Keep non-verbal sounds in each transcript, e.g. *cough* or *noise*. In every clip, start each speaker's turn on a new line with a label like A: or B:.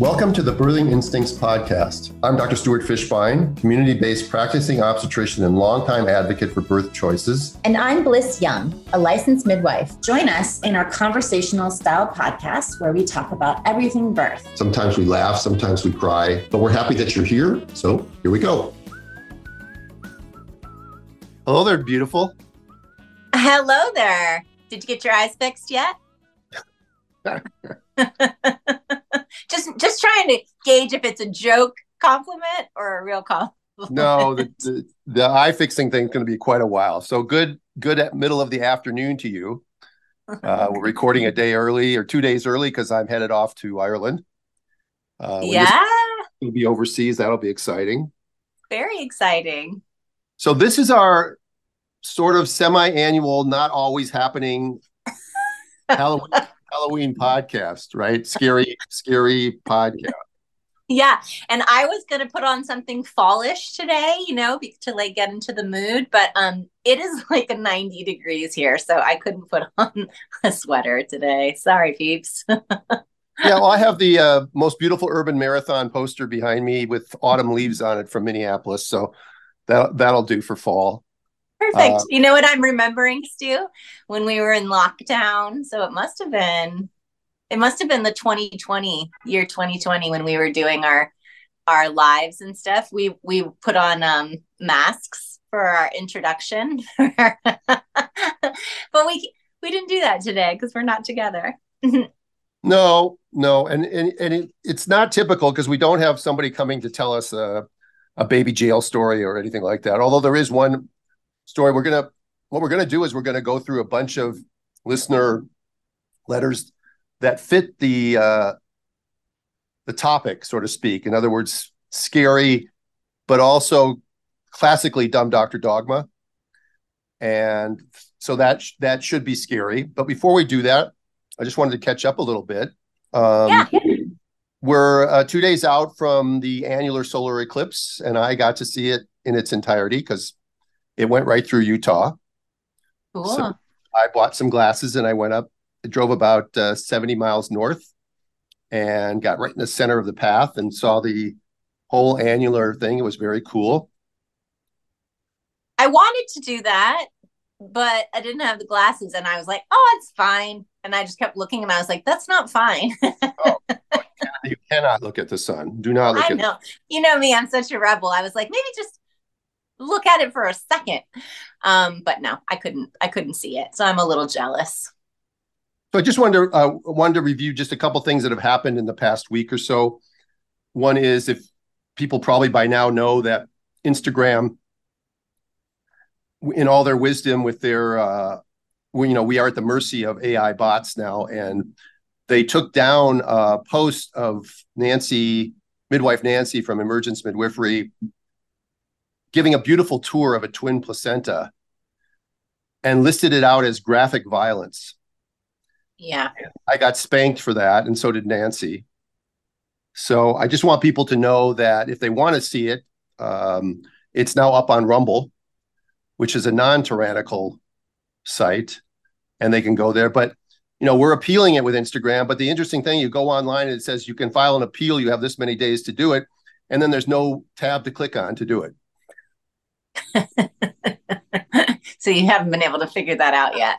A: Welcome to the Birthing Instincts podcast. I'm Dr. Stuart Fishbein, community based practicing obstetrician and longtime advocate for birth choices.
B: And I'm Blyss Young, a licensed midwife. Join us in our conversational style podcast where we talk about everything birth.
A: Sometimes we laugh, sometimes we cry, but we're happy that you're here. So here we go. Hello there, beautiful.
B: Hello there. Did you get your eyes fixed yet? *laughs* just just trying to gauge if it's a joke compliment or a real compliment.
A: no, the, the, the eye fixing thing is going to be quite a while. So good, good at middle of the afternoon to you. *laughs* Uh, we're recording a day early or two days early because I'm headed off to Ireland.
B: Uh, yeah,
A: we'll be overseas. That'll be exciting.
B: Very exciting.
A: So this is our sort of semi-annual, not always happening *laughs* Halloween Halloween podcast, right? Scary, scary podcast.
B: Yeah, and I was gonna put on something fallish today, you know, to like get into the mood, but um, it is *laughs* like a ninety degrees here, so I couldn't put *laughs* on a sweater today. Sorry, peeps. *laughs*
A: yeah, well, I have the uh, most beautiful urban marathon poster behind me with autumn leaves on it from Minneapolis, so that that'll do for fall.
B: Perfect. Uh, you know what I'm remembering, Stu? When we were in lockdown. So it must have been it must have been the 2020 year 2020 when we were doing our our lives and stuff. We we put on um masks for our introduction. *laughs* but we we didn't do that today because we're not together. *laughs*
A: no, no, and and and it, it's not typical because we don't have somebody coming to tell us a, a baby jail story or anything like that. Although there is one story. We're gonna what we're gonna do is we're gonna go through a bunch of listener letters that fit the uh, the topic, so to speak. In other words, scary, but also classically dumb Doctor Dogma, and so that that should be scary. But before we do that, I just wanted to catch up a little bit. Um, yeah. We're uh, two days out from the annular solar eclipse, and I got to see it in its entirety because it went right through Utah. Cool. So I bought some glasses and I went up, drove about uh, 70 miles north and got right in the center of the path and saw the whole annular thing. It was very cool.
B: I wanted to do that, but I didn't have the glasses and I was like, oh, it's fine. And I just kept looking and I was like, that's not fine. *laughs* oh,
A: you cannot look at the sun. Do not look
B: I know. You know me, I'm such a rebel. I was like, maybe just look at it for a second. Um, but no, I couldn't. I couldn't see it, so I'm a little jealous.
A: So I just wanted to uh, wanted to review just a couple things that have happened in the past week or so. One is if people probably by now know that Instagram, in all their wisdom, with their uh, we, you know we are at the mercy of AI bots now, and they took down a post of Nancy midwife Nancy from Emergence Midwifery giving a beautiful tour of a twin placenta and listed it out as graphic violence.
B: Yeah.
A: I got spanked for that, and so did Nancy. So I just want people to know that if they want to see it, um, it's now up on Rumble, which is a non-tyrannical site, and they can go there. But you know, we're appealing it with Instagram. But the interesting thing, you go online and it says you can file an appeal. You have this many days to do it, and then there's no tab to click on to do it. *laughs*
B: so you haven't been able to figure that out yet.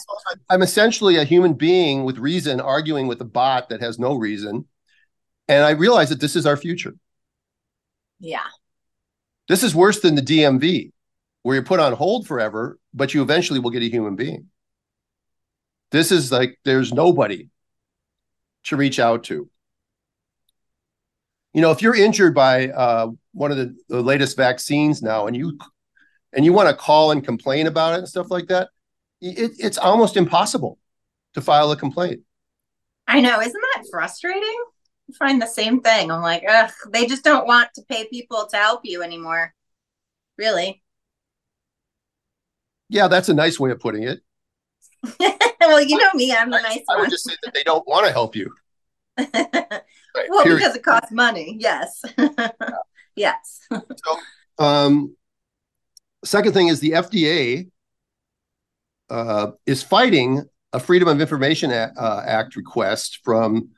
A: I'm essentially a human being with reason arguing with a bot that has no reason. And I realize that this is our future.
B: Yeah.
A: This is worse than the DMV, where you're put on hold forever, but you eventually will get a human being. This is like there's nobody to reach out to. You know, if you're injured by uh, one of the, the latest vaccines now and you and you want to call and complain about it and stuff like that, it, it's almost impossible to file a complaint.
B: I know. Isn't that frustrating? I find the same thing. I'm like, ugh, they just don't want to pay people to help you anymore. Really?
A: Yeah, that's a nice way of putting it. *laughs*
B: well, you know me, I'm the I, nice
A: I
B: one.
A: would just say that they don't want to help you.
B: right, *laughs* well, period. because it costs money. Yes. *laughs* yeah. yes.
A: so, um, Second thing is the FDA uh, is fighting a Freedom of Information uh, Act request from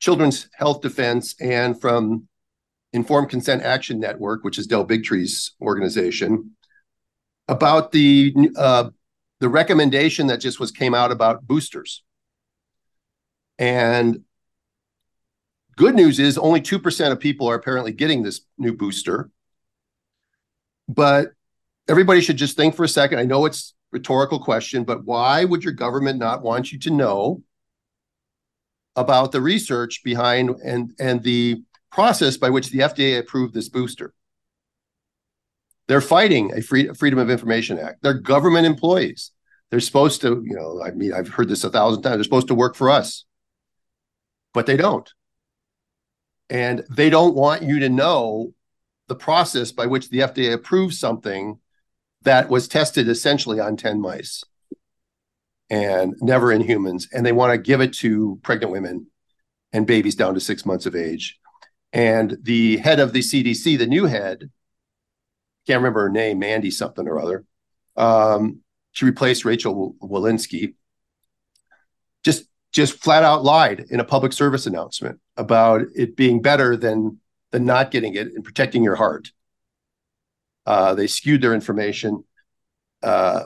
A: Children's Health Defense and from Informed Consent Action Network, which is Del Bigtree's organization, about the uh, the recommendation that just was came out about boosters. And good news is only 2% of people are apparently getting this new booster. But everybody should just think for a second. I know it's rhetorical question, but why would your government not want you to know about the research behind and and the process by which the FDA approved this booster? They're fighting a free, Freedom of Information Act. They're government employees. They're supposed to, you know, I mean, I've heard this a thousand times. They're supposed to work for us, but they don't. And they don't want you to know the process by which the FDA approves something that was tested essentially on 10 mice and never in humans. And they want to give it to pregnant women and babies down to six months of age. And the head of the CDC, the new head, can't remember her name, Mandy something or other. Um, she replaced Rachel Walensky. Just just flat out lied in a public service announcement about it being better than than not getting it and protecting your heart. Uh, they skewed their information. Uh,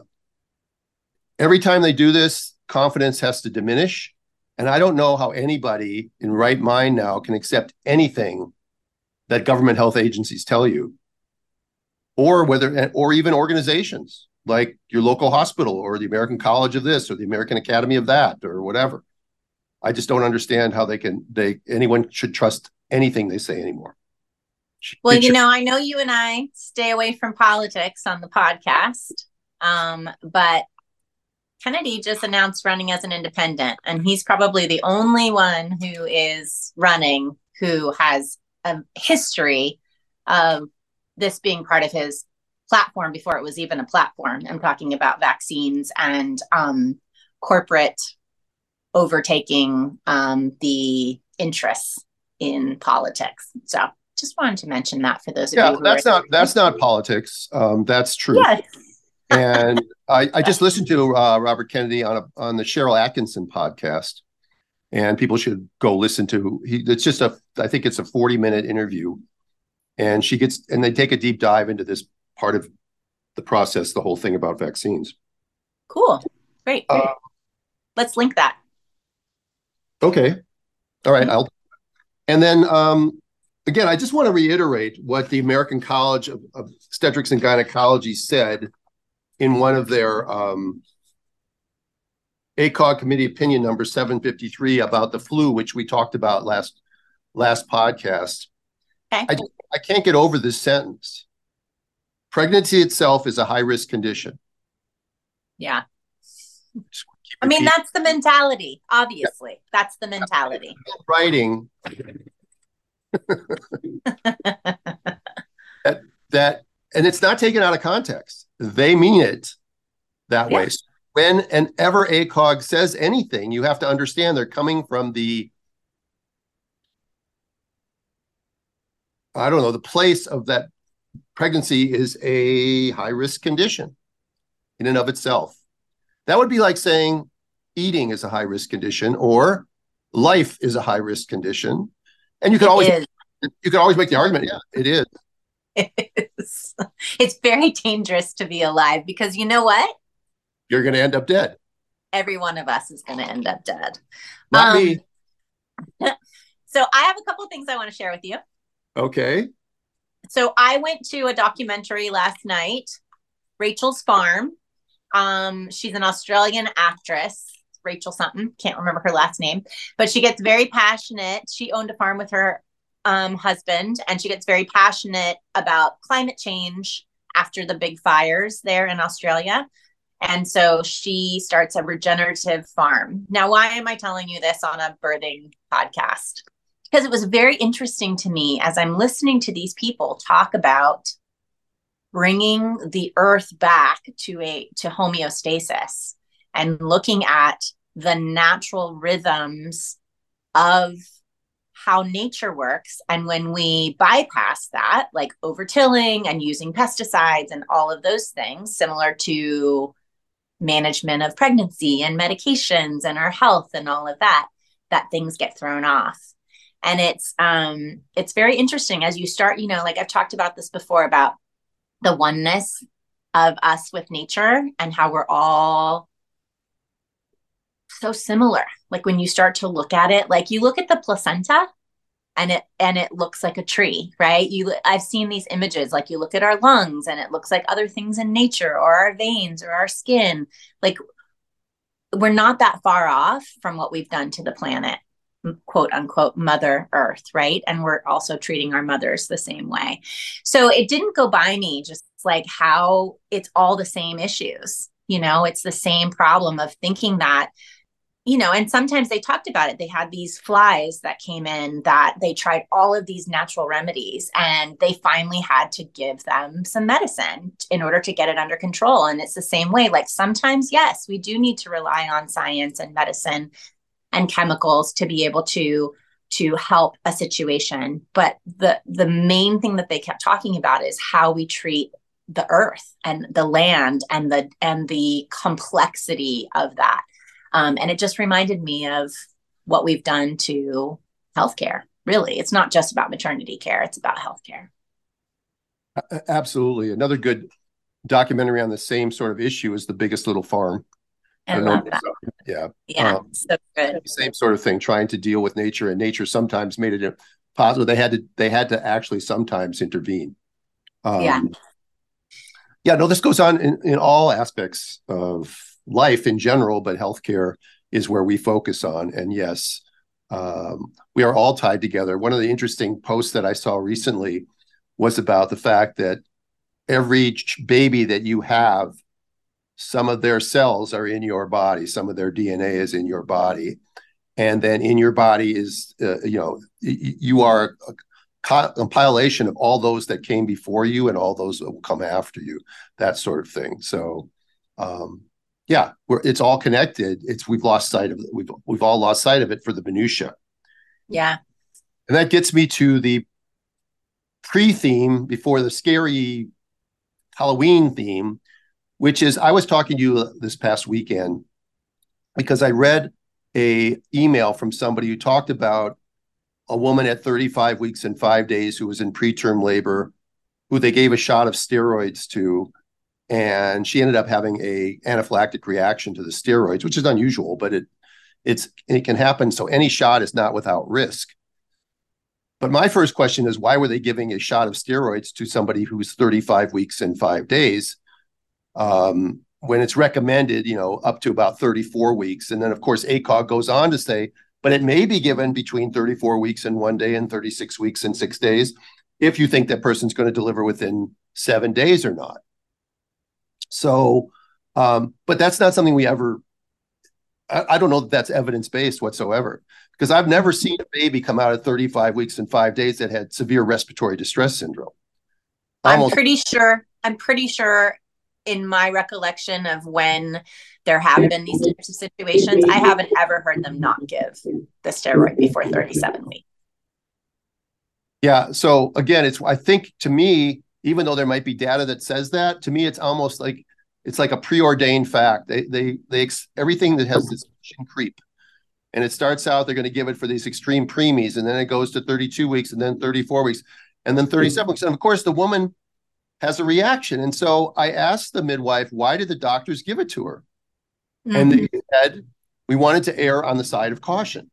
A: every time they do this, confidence has to diminish. And I don't know how anybody in right mind now can accept anything that government health agencies tell you or whether or even organizations like your local hospital or the American College of this or the American Academy of that or whatever. I just don't understand how they can they anyone should trust anything they say anymore.
B: Well, you know, I know you and I stay away from politics on the podcast, um, but Kennedy just announced running as an independent, and he's probably the only one who is running who has a history of this being part of his platform before it was even a platform. I'm talking about vaccines and um, corporate overtaking um, the interests in politics. So just wanted to mention that for those of
A: yeah,
B: you.
A: that's not that's not politics. Um, that's true. Yes. and *laughs* I, I just listened to uh, Robert Kennedy on a on the Sharyl Attkisson podcast, and people should go listen to. He, it's just a I think it's a forty minute interview and she gets and they take a deep dive into this part of the process the whole thing about vaccines
B: cool great, great. Uh, let's link that
A: okay all right, mm-hmm. i'll and then um again i just want to reiterate what the american college of, of obstetrics and gynecology said in one of their um ACOG committee opinion number 753 about the flu, which we talked about last last podcast. Okay. I, I can't get over this sentence. Pregnancy itself is a high risk condition.
B: Yeah. I mean, that's the mentality, obviously. Yeah. That's the mentality.
A: Writing that, that, and it's not taken out of context. They mean it that yeah. way. So when and ever ACOG says anything, you have to understand they're coming from the I don't know, the place of that pregnancy is a high risk condition in and of itself. That would be like saying eating is a high risk condition or life is a high risk condition. And you could it always is. you could always make the argument, yeah, it is.
B: It is. *laughs* It's very dangerous to be alive because you know what?
A: You're going to end up dead.
B: Every one of us is going to end up dead.
A: Not um, me. *laughs*
B: so I have a couple things I want to share with you.
A: Okay.
B: So I went to a documentary last night, Rachel's Farm. Um, she's an Australian actress, Rachel something, can't remember her last name, but she gets very passionate. She owned a farm with her um, husband, and she gets very passionate about climate change after the big fires there in Australia. And so she starts a regenerative farm. Now, why am I telling you this on a birthing podcast? because it was very interesting to me as I'm listening to these people talk about bringing the earth back to a to homeostasis and looking at the natural rhythms of how nature works. And when we bypass that like overtilling and using pesticides and all of those things similar to management of pregnancy and medications and our health and all of that that things get thrown off. And it's um it's very interesting as you start you know like i've talked about this before about the oneness of us with nature and how we're all so similar. Like when you start to look at it like you look at the placenta and it and it looks like a tree right? You i've seen these images like you look at our lungs and it looks like other things in nature or our veins or our skin. Like we're not that far off from what we've done to the planet quote unquote mother earth right? And we're also treating our mothers the same way. So it didn't go by me just like how it's all the same issues you know? It's the same problem of thinking that you know, and sometimes they talked about it. They had these flies that came in that they tried all of these natural remedies and they finally had to give them some medicine in order to get it under control. And it's the same way. Like sometimes, yes, we do need to rely on science and medicine and chemicals to be able to to help a situation but the the main thing that they kept talking about is how we treat the earth and the land and the and the complexity of that um, and it just reminded me of what we've done to healthcare. Really, it's not just about maternity care; it's about healthcare.
A: Absolutely, another good documentary on the same sort of issue is the biggest little farm.
B: I, I love that.
A: Yeah,
B: yeah, um, so good.
A: Same sort of thing, trying to deal with nature, and nature sometimes made it possible. They had to they had to actually sometimes intervene.
B: Um, yeah,
A: yeah. No, this goes on in, in all aspects of life in general, but healthcare is where we focus on. And yes, um, we are all tied together. One of the interesting posts that I saw recently was about the fact that every baby that you have, some of their cells are in your body, some of their DNA is in your body. And then in your body is, uh, you know, you are a compilation of all those that came before you and all those that will come after you, that sort of thing. So, um, yeah, it's all connected. It's we've lost sight of it. We've we've all lost sight of it for the minutia.
B: Yeah,
A: and that gets me to the pre-theme before the scary Halloween theme, which is I was talking to you this past weekend because I read a email from somebody who talked about a woman at 35 weeks and five days who was in preterm labor, who they gave a shot of steroids to, and she ended up having a anaphylactic reaction to the steroids, which is unusual, but it it's it can happen. So any shot is not without risk. But my first question is why were they giving a shot of steroids to somebody who's 35 weeks and five days? Um, when it's recommended, you know, up to about 34 weeks. And then of course ACOG goes on to say, but it may be given between 34 weeks and one day and 36 weeks and six days if you think that person's going to deliver within seven days or not. So, um, but that's not something we ever. I, I don't know that that's evidence based whatsoever because I've never seen a baby come out at 35 weeks and five days that had severe respiratory distress syndrome.
B: Almost- I'm pretty sure. I'm pretty sure in my recollection of when there have been these types of situations, I haven't ever heard them not give the steroid before 37 weeks.
A: Yeah. So again, it's I think to me, even though there might be data that says that, to me, it's almost like it's like a preordained fact. They they they everything that has this creep, and it starts out they're going to give it for these extreme preemies, and then it goes to 32 weeks, and then 34 weeks, and then 37 weeks, and of course the woman has a reaction. And so I asked the midwife, why did the doctors give it to her? Mm-hmm. And they said we wanted to err on the side of caution.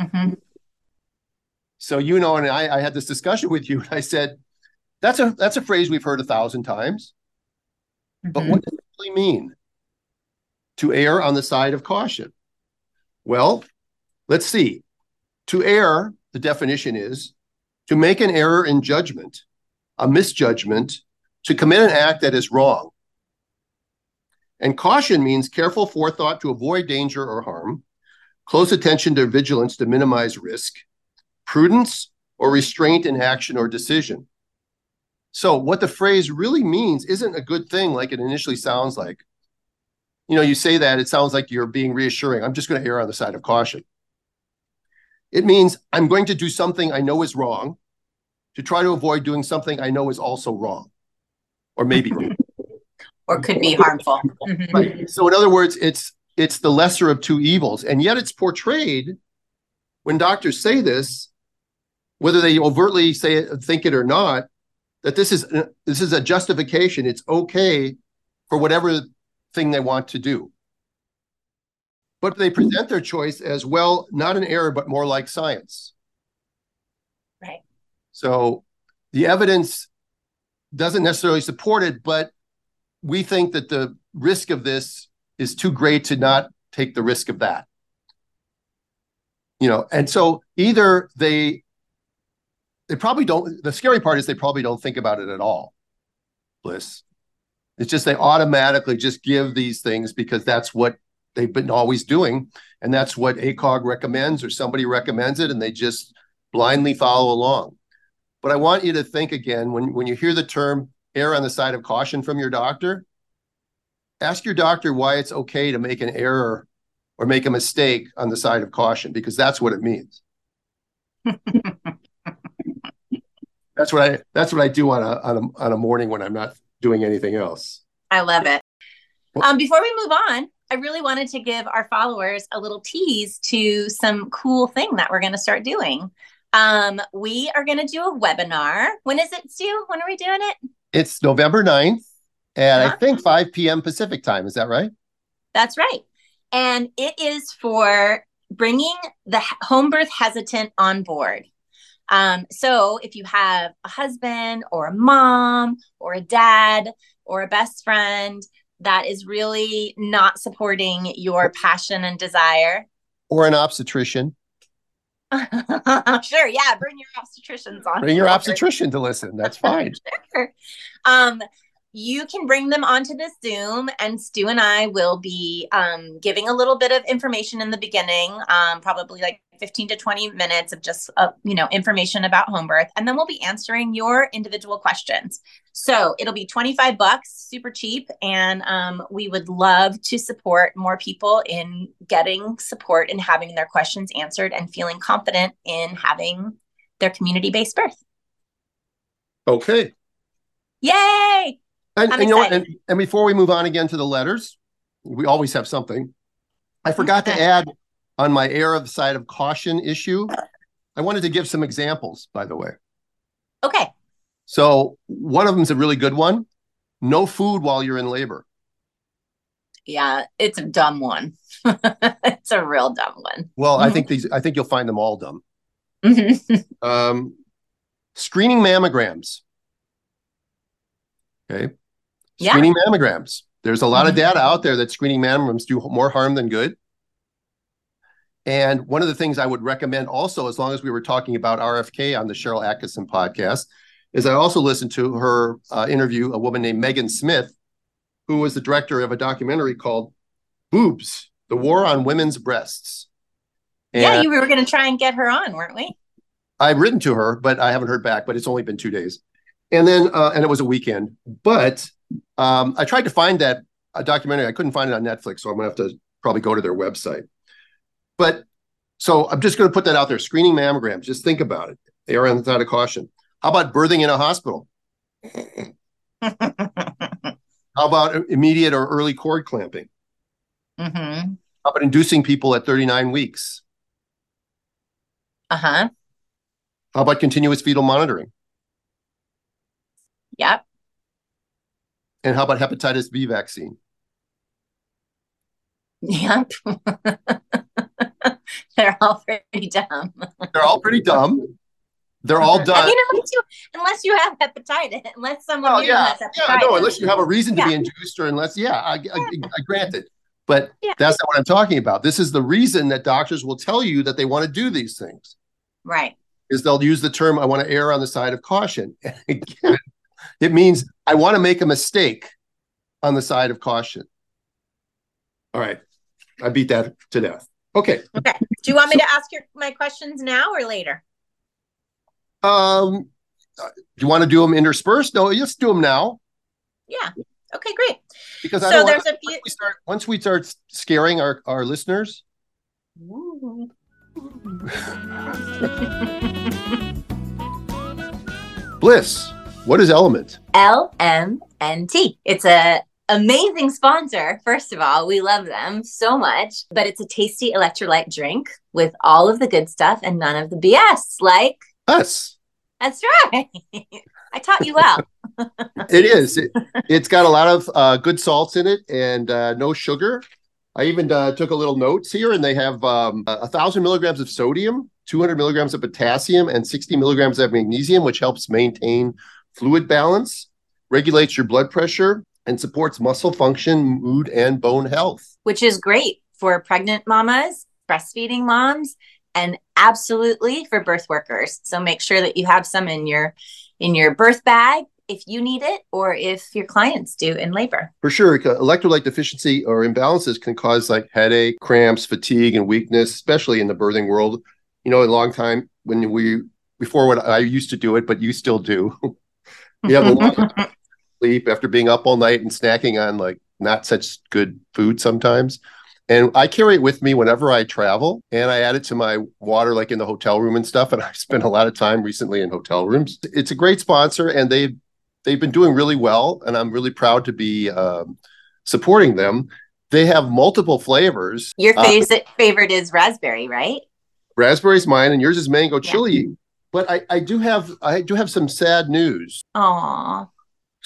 A: Mm-hmm. So you know, and I, I had this discussion with you, and I said that's a that's a phrase we've heard a thousand times. Mm-hmm. But what does it really mean? To err on the side of caution. Well, let's see. To err, the definition is to make an error in judgment, a misjudgment, to commit an act that is wrong. And caution means careful forethought to avoid danger or harm, close attention to vigilance to minimize risk, prudence or restraint in action or decision. So what the phrase really means isn't a good thing like it initially sounds like. You know, you say that it sounds like you're being reassuring. I'm just going to err on the side of caution. It means I'm going to do something I know is wrong to try to avoid doing something I know is also wrong or maybe *laughs* wrong.
B: or could be harmful. Mm-hmm.
A: right. So in other words, it's it's the lesser of two evils and yet it's portrayed when doctors say this whether they overtly say it, think it or not, that this is this is a justification. It's okay for whatever thing they want to do. But they present their choice as well, not an error, but more like science.
B: Right.
A: So the evidence doesn't necessarily support it, but we think that the risk of this is too great to not take the risk of that. You know, and so either they they probably don't the scary part is they probably don't think about it at all. Blyss. It's just they automatically just give these things because that's what they've been always doing. And that's what ACOG recommends or somebody recommends it, and they just blindly follow along. But I want you to think again when, when you hear the term err on the side of caution from your doctor, ask your doctor why it's okay to make an error or make a mistake on the side of caution, because that's what it means. *laughs* that's what I that's what I do on a on a on a morning when I'm not doing anything else.
B: I love it. Um, before we move on, I really wanted to give our followers a little tease to some cool thing that we're going to start doing. Um, we are going to do a webinar. When is it, Stu? When are we doing it?
A: It's November 9th and uh-huh. I think 5 p.m. Pacific time. Is that right?
B: That's right. And it is for bringing the home birth hesitant on board. Um, so if you have a husband or a mom or a dad or a best friend that is really not supporting your passion and desire,
A: or an obstetrician. *laughs*
B: sure, yeah, bring your obstetricians on.
A: Bring your obstetrician to listen. That's *laughs* fine.
B: sure. Um, you can bring them onto this Zoom, and Stu and I will be um, giving a little bit of information in the beginning, um, probably like 15 to 20 minutes of just uh, you know information about home birth, and then we'll be answering your individual questions. So it'll be 25 bucks, super cheap, and um, we would love to support more people in getting support and having their questions answered and feeling confident in having their community-based birth.
A: Okay.
B: Yay!
A: And, and you know, and, and before we move on again to the letters, we always have something. I forgot to *laughs* add on my err of side of caution issue. I wanted to give some examples, by the way.
B: Okay.
A: So one of them is a really good one. No food while you're in labor.
B: Yeah, it's a dumb one. *laughs* it's a real dumb one.
A: Well, mm-hmm. I think these. I think you'll find them all dumb. *laughs* um, screening mammograms. Okay yeah. screening mammograms. There's a lot mm-hmm. of data out there that screening mammograms do more harm than good. And one of the things I would recommend also, as long as we were talking about RFK on the Sharyl Attkisson podcast, is I also listened to her uh, interview a woman named Megan Smith, who was the director of a documentary called Boobs, the War on Women's Breasts.
B: And yeah, you were going to try and get her on, weren't we?
A: I've written to her, but I haven't heard back, but it's only been two days. And then, uh, and it was a weekend. But um, I tried to find that a documentary. I couldn't find it on Netflix, so I'm gonna have to probably go to their website. But so I'm just gonna put that out there. Screening mammograms. Just think about it. They are on the side of caution. How about birthing in a hospital? *laughs* How about immediate or early cord clamping? Mm-hmm. How about inducing people at 39 weeks?
B: Uh huh.
A: How about continuous fetal monitoring?
B: Yep.
A: And how about hepatitis B vaccine?
B: Yep. *laughs* *laughs* They're all pretty dumb.
A: They're all pretty dumb. They're all *laughs* done. I
B: mean, unless you unless you have hepatitis, unless someone oh,
A: yeah. has hepatitis. Yeah, no, unless you have a reason to yeah. be induced, or unless, yeah, I, I, I grant it. But yeah. that's not what I'm talking about. This is the reason that doctors will tell you that they want to do these things.
B: Right.
A: Is they'll use the term, I want to err on the side of caution. *laughs* Again, it means I want to make a mistake on the side of caution. All right. I beat that to death. Okay.
B: Okay. Do you want me so, to ask your my questions now or later?
A: Um, do you want to do them interspersed? No, let's do them now.
B: Yeah. Okay, great.
A: Because so there's a few. Once we, start, once we start scaring our our listeners. *laughs* Blyss. What is Element?
B: LMNT. It's a amazing sponsor. First of all, we love them so much, but it's a tasty electrolyte drink with all of the good stuff and none of the BS, like
A: Us.
B: That's right. *laughs* I taught you well. *laughs*
A: it is. It, has got a lot of uh, good salts in it and uh, no sugar. I even uh, took a little notes here, and they have um, a thousand milligrams of sodium, 200 milligrams of potassium, and 60 milligrams of magnesium, which helps maintain fluid balance, regulates your blood pressure, and supports muscle function, mood, and bone health.
B: Which is great for pregnant mamas, breastfeeding moms, and absolutely for birth workers. So make sure that you have some in your in your birth bag if you need it or if your clients do in labor.
A: For sure, electrolyte deficiency or imbalances can cause like headache, cramps, fatigue, and weakness, especially in the birthing world. You know, a long time when we before what I used to do it, but you still do. *laughs* you have a lot of *laughs* sleep after being up all night and snacking on like not such good food sometimes. And I carry it with me whenever I travel and I add it to my water, like in the hotel room and stuff. And *laughs* I've spent a lot of time recently in hotel rooms. It's a great sponsor and they've, they've been doing really well. And I'm really proud to be um, supporting them. They have multiple flavors.
B: Your favorite, uh, favorite is raspberry, right?
A: Raspberry's mine and yours is mango chili. But I, I do have I do have some sad news.
B: Aww.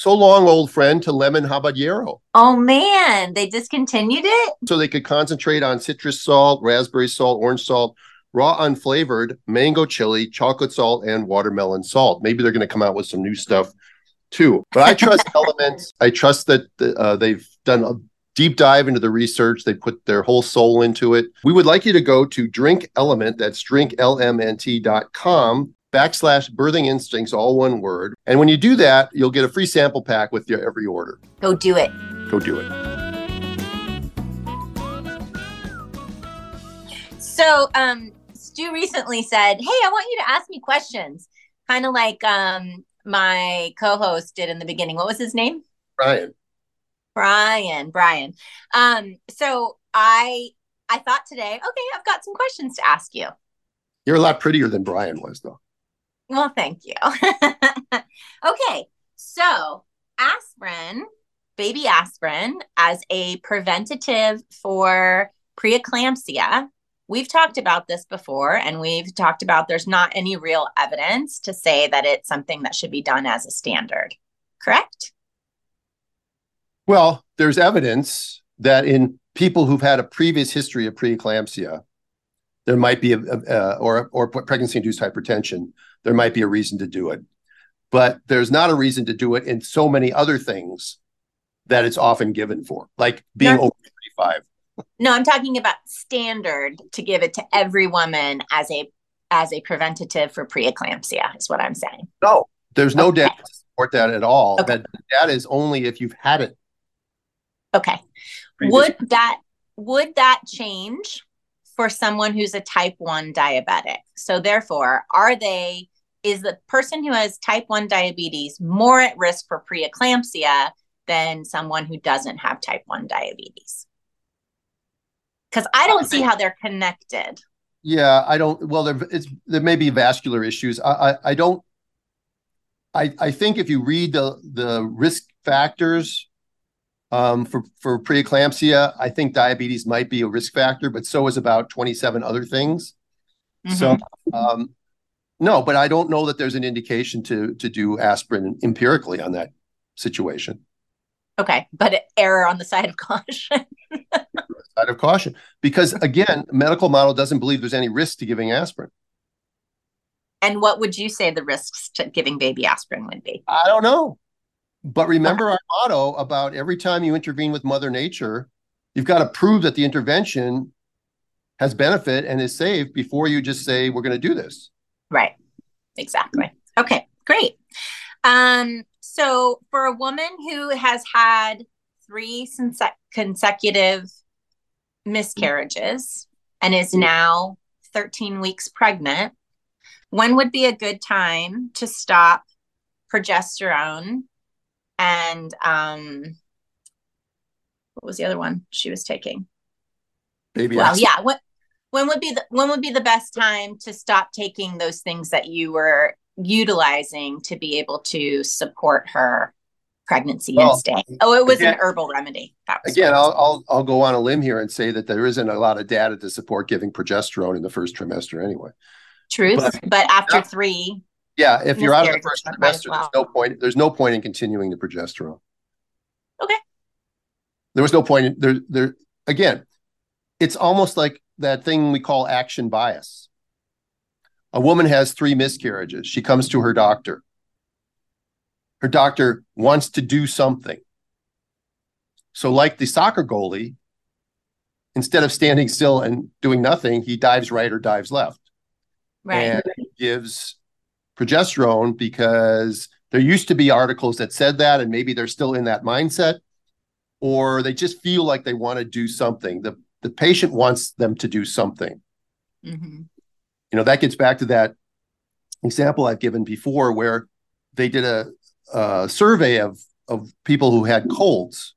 A: So long, old friend, to lemon habanero.
B: Oh man, they discontinued it?
A: So they could concentrate on citrus salt, raspberry salt, orange salt, raw unflavored, mango chili, chocolate salt, and watermelon salt. Maybe they're going to come out with some new stuff too. But I trust *laughs* Elements. I trust that uh, they've done a deep dive into the research. They put their whole soul into it. We would like you to go to Drink Element, that's drinklmnt.com, backslash birthing instincts, all one word. And when you do that, you'll get a free sample pack with your every order.
B: Go do it.
A: Go do it.
B: So, um, Stu recently said, Hey, I want you to ask me questions, kind of like um, my co host did in the beginning. What was his name?
A: Brian.
B: Brian. Brian. Um, so I I thought today, okay, I've got some questions to ask you.
A: You're a lot prettier than Brian was, though.
B: Well, thank you. *laughs* okay, so aspirin, baby aspirin, as a preventative for preeclampsia. We've talked about this before, and we've talked about there's not any real evidence to say that it's something that should be done as a standard, correct?
A: Well, there's evidence that in people who've had a previous history of preeclampsia, there might be a, a, or or pregnancy induced hypertension there might be a reason to do it. But there's not a reason to do it in so many other things that it's often given for, like being over 35.
B: No, I'm talking about standard to give it to every woman as a as a preventative for preeclampsia is what I'm saying.
A: No, there's no okay. data to support that at all. Okay. That that is only if you've had it.
B: Okay. Would that would that change for someone who's a type 1 diabetic? So therefore, are they is the person who has type 1 diabetes more at risk for preeclampsia than someone who doesn't have type 1 diabetes? Because I don't see how they're connected.
A: Yeah, I don't. Well, there, it's, there may be vascular issues. I, I, I don't. I, I think if you read the the risk factors um, for for preeclampsia, I think diabetes might be a risk factor, but so is about twenty seven other things. Mm-hmm. So um, no, but I don't know that there's an indication to to do aspirin empirically on that situation.
B: Okay, but error on the side of caution. *laughs*
A: side of caution, because again, medical model doesn't believe there's any risk to giving aspirin.
B: And what would you say the risks to giving baby aspirin would be?
A: I don't know. But remember our motto about every time you intervene with Mother Nature, you've got to prove that the intervention has benefit and is safe before you just say, we're going to do this.
B: Right. Exactly. Okay, great. Um, so for a woman who has had three consecutive miscarriages and is now 13 weeks pregnant, when would be a good time to stop progesterone and um what was the other one she was taking?
A: Baby
B: well, yeah. What when would be the when would be the best time to stop taking those things that you were utilizing to be able to support her pregnancy well, and stay? Oh, it was again, an herbal remedy.
A: That was Again, I'll, I'll I'll go on a limb here and say that there isn't a lot of data to support giving progesterone in the first trimester anyway.
B: Truth, but, but after yeah. three.
A: Yeah, if you're out of the first trimester, well. there's no point. There's no point in continuing the progesterone.
B: Okay.
A: There was no point in there. There again, it's almost like that thing we call action bias. A woman has three miscarriages. She comes to her doctor. Her doctor wants to do something. So, like the soccer goalie, instead of standing still and doing nothing, he dives right or dives left.
B: Right.
A: And gives progesterone because there used to be articles that said that, and maybe they're still in that mindset, or they just feel like they want to do something. The the patient wants them to do something. Mm-hmm. You know, that gets back to that example I've given before where they did a, a survey of of people who had colds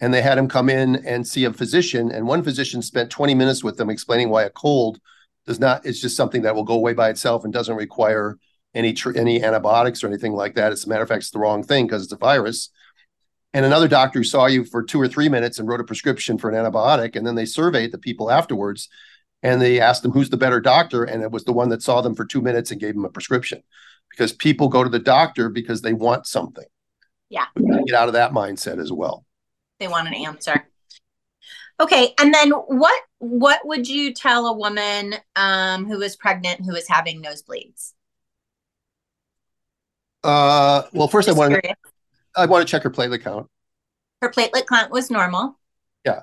A: and they had them come in and see a physician and one physician spent 20 minutes with them explaining why a cold does not it's just something that will go away by itself and doesn't require any tr- any antibiotics or anything like that as a matter of fact it's the wrong thing because it's a virus and another doctor who saw you for two or three minutes and wrote a prescription for an antibiotic and then they surveyed the people afterwards and they asked them who's the better doctor and it was the one that saw them for two minutes and gave them a prescription. Because people go to the doctor because they want something.
B: Yeah.
A: Get out of that mindset as well.
B: They want an answer. Okay, and then what what would you tell a woman um, who is pregnant who is having nosebleeds?
A: Uh, well, first Just I want to I want to check her platelet count.
B: Her platelet count was normal.
A: Yeah.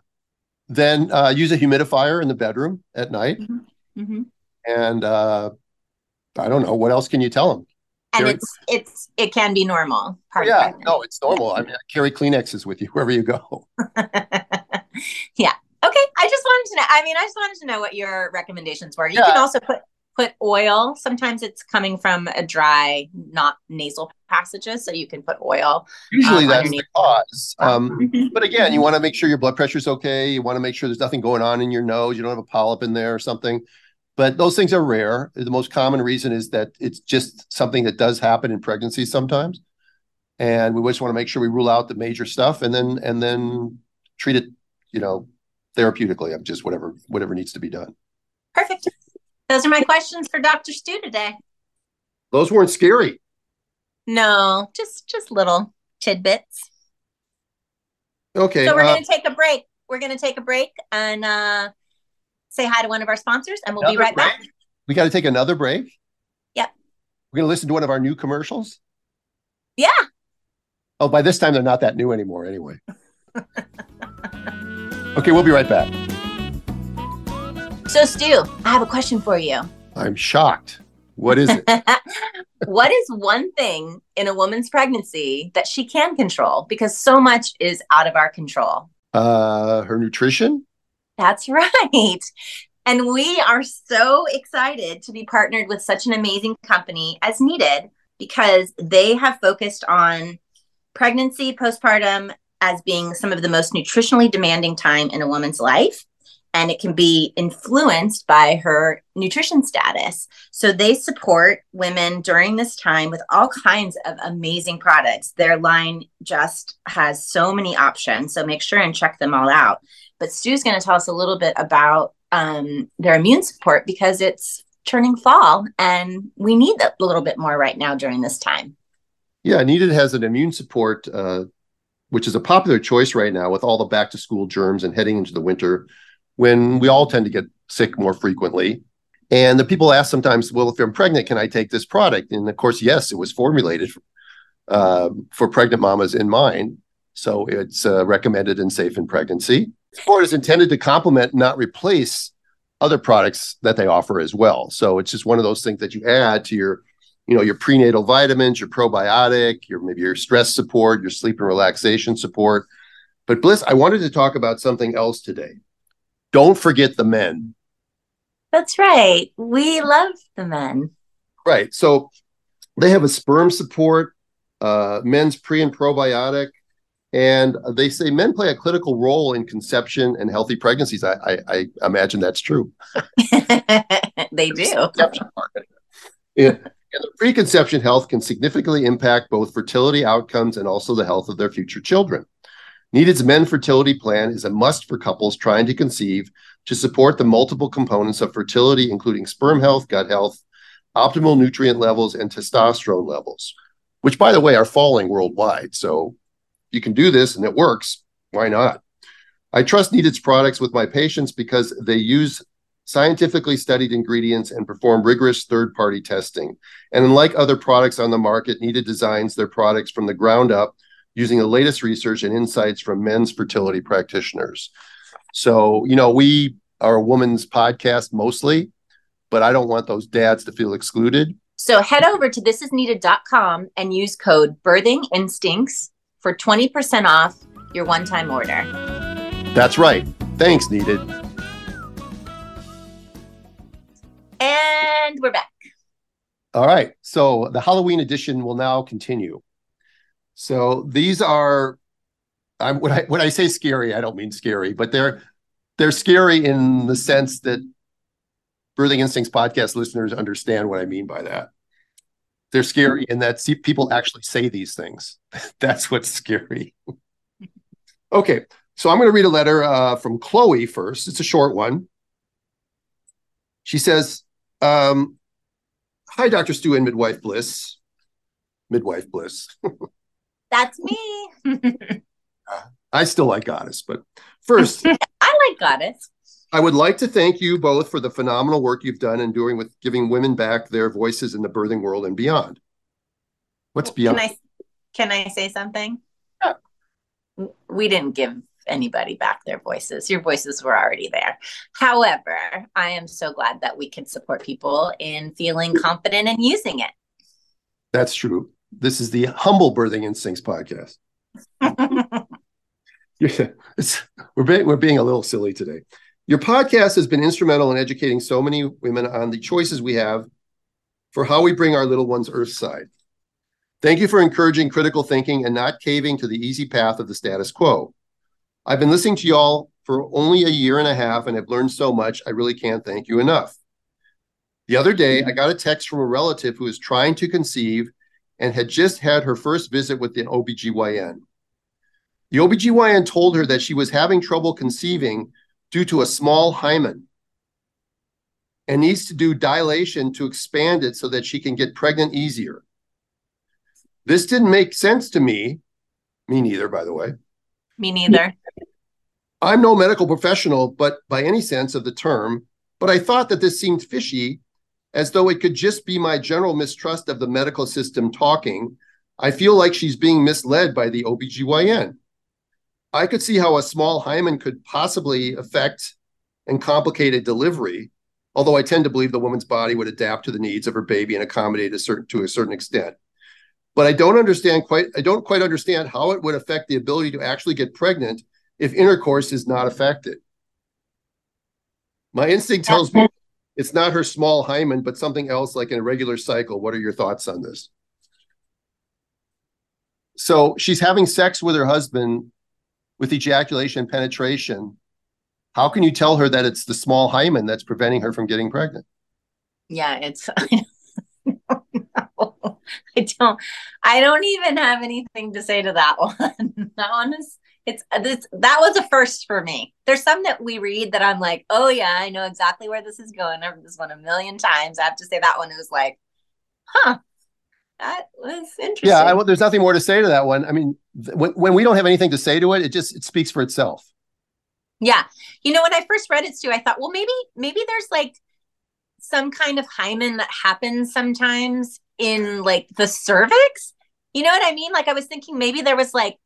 A: Then uh, use a humidifier in the bedroom at night. Mm-hmm. Mm-hmm. And uh, I don't know what else can you tell them
B: and carry, it's it's it can be normal.
A: yeah, no, it's normal. I mean, I carry Kleenexes with you *laughs* wherever you go. *laughs*
B: yeah. Okay. I just wanted to know. I mean, I just wanted to know what your recommendations were. You yeah. can also put put oil. Sometimes it's coming from a dry, not nasal passages, so you can put oil.
A: Usually um, that's underneath. the cause. Um, mm-hmm. *laughs* but again, you want to make sure your blood pressure is okay. You want to make sure there's nothing going on in your nose. You don't have a polyp in there or something but those things are rare. The most common reason is that it's just something that does happen in pregnancy sometimes, and we just want to make sure we rule out the major stuff and then and then treat it, you know, therapeutically. I'm just whatever whatever needs to be done.
B: Perfect. Those are my questions for Dr. Stu today.
A: Those weren't scary.
B: No, just just little tidbits.
A: Okay.
B: So we're uh, gonna take a break. We're gonna take a break and uh say hi to one of our sponsors and we'll be right break? back.
A: We got to take another break.
B: Yep.
A: We're going to listen to one of our new commercials.
B: Yeah.
A: Oh, by this time, they're not that new anymore, anyway. *laughs* okay, we'll be right back.
B: So, Stu, I have a question for you.
A: I'm shocked. What is it? *laughs*
B: what is one thing in a woman's pregnancy that she can control? Because so much is out of our control.
A: Uh, her nutrition.
B: That's *laughs* right. And we are so excited to be partnered with such an amazing company as needed because they have focused on pregnancy, postpartum as being some of the most nutritionally demanding time in a woman's life. And it can be influenced by her nutrition status. So they support women during this time with all kinds of amazing products. Their line just has so many options. So make sure and check them all out. But Stu's going to tell us a little bit about um, their immune support because it's turning fall and we need that a little bit more right now during this time.
A: Yeah, Needed has an immune support, uh, which is a popular choice right now with all the back to school germs and heading into the winter when we all tend to get sick more frequently. And the people ask sometimes, well, if I'm pregnant, can I take this product? And of course, yes, it was formulated uh, for pregnant mamas in mind. So it's uh, recommended and safe in pregnancy. Support is intended to complement, not replace other products that they offer as well. So it's just one of those things that you add to your, you know, your prenatal vitamins, your probiotic, your maybe your stress support, your sleep and relaxation support. But Blyss, I wanted to talk about something else today. Don't forget the men.
B: That's right. We love the men.
A: Right. So they have a sperm support, uh, men's pre and probiotic, and they say men play a critical role in conception and healthy pregnancies. I, I, I imagine that's true. *laughs* *laughs*
B: they do.
A: yeah. And the preconception health can significantly impact both fertility outcomes and also the health of their future children. Needed's Men Fertility Plan is a must for couples trying to conceive to support the multiple components of fertility, including sperm health, gut health, optimal nutrient levels, and testosterone levels, which, by the way, are falling worldwide. So you can do this and it works. Why not? I trust Needed's products with my patients because they use scientifically studied ingredients and perform rigorous third party testing. And unlike other products on the market, Needed designs their products from the ground up using the latest research and insights from men's fertility practitioners. So, you know, we are a woman's podcast mostly, but I don't want those dads to feel excluded.
B: So head over to thisisneeded.com and use code birthing instincts for 20% off your one time order.
A: That's right. Thanks, Needed.
B: And we're back.
A: All right. So the Halloween edition will now continue. So these are I'm when I when I say scary, I don't mean scary, but they're they're scary in the sense that Birthing Instincts podcast listeners understand what I mean by that. They're scary in that see, people actually say these things. *laughs* That's what's scary. *laughs* okay, so I'm going to read a letter uh, from Chloe first. It's a short one. She says, um, "Hi, Dr. Stu and Midwife Blyss. Midwife Blyss. *laughs*
B: That's me."
A: I still like Goddess, but first, *laughs*
B: I like Goddess.
A: I would like to thank you both for the phenomenal work you've done in doing with giving women back their voices in the birthing world and beyond. What's beyond?
B: Can I can I say something?
A: Yeah.
B: We didn't give anybody back their voices. Your voices were already there. However, I am so glad that we can support people in feeling confident and using it.
A: That's true. This is the Humble Birthing Instincts podcast. *laughs* we're being, we're being a little silly today. Your podcast has been instrumental in educating so many women on the choices we have for how we bring our little ones earthside. Thank you for encouraging critical thinking and not caving to the easy path of the status quo. I've been listening to y'all for only a year and a half and have learned so much. I really can't thank you enough. The other day, I got a text from a relative who is trying to conceive and had just had her first visit with the OBGYN. The OBGYN told her that she was having trouble conceiving due to a small hymen and needs to do dilation to expand it so that she can get pregnant easier. This didn't make sense to me. Me neither, by the way.
B: Me neither.
A: I'm no medical professional, but by any sense of the term, but I thought that this seemed fishy, as though it could just be my general mistrust of the medical system talking. I feel like she's being misled by the OBGYN. I could see how a small hymen could possibly affect and complicate a delivery, although I tend to believe the woman's body would adapt to the needs of her baby and accommodate a certain to a certain extent. But I don't understand quite I don't quite understand how it would affect the ability to actually get pregnant if intercourse is not affected. My instinct tells me it's not her small hymen, but something else like an irregular cycle. What are your thoughts on this? So she's having sex with her husband with ejaculation penetration, how can you tell her that it's the small hymen that's preventing her from getting pregnant?
B: Yeah, it's *laughs* I don't, I don't I don't even have anything to say to that *laughs* one. that one is it's uh, this that was a first for me. There's some that we read that I'm like, oh yeah, I know exactly where this is going. I've heard this one a million times. I have to say that one was like, huh, that was interesting.
A: Yeah, I, there's nothing more to say to that one. I mean, th- when when we don't have anything to say to it, it just it speaks for itself.
B: Yeah, you know, when I first read it, too, I thought, well, maybe maybe there's like some kind of hymen that happens sometimes in like the cervix. You know what I mean? Like I was thinking maybe there was like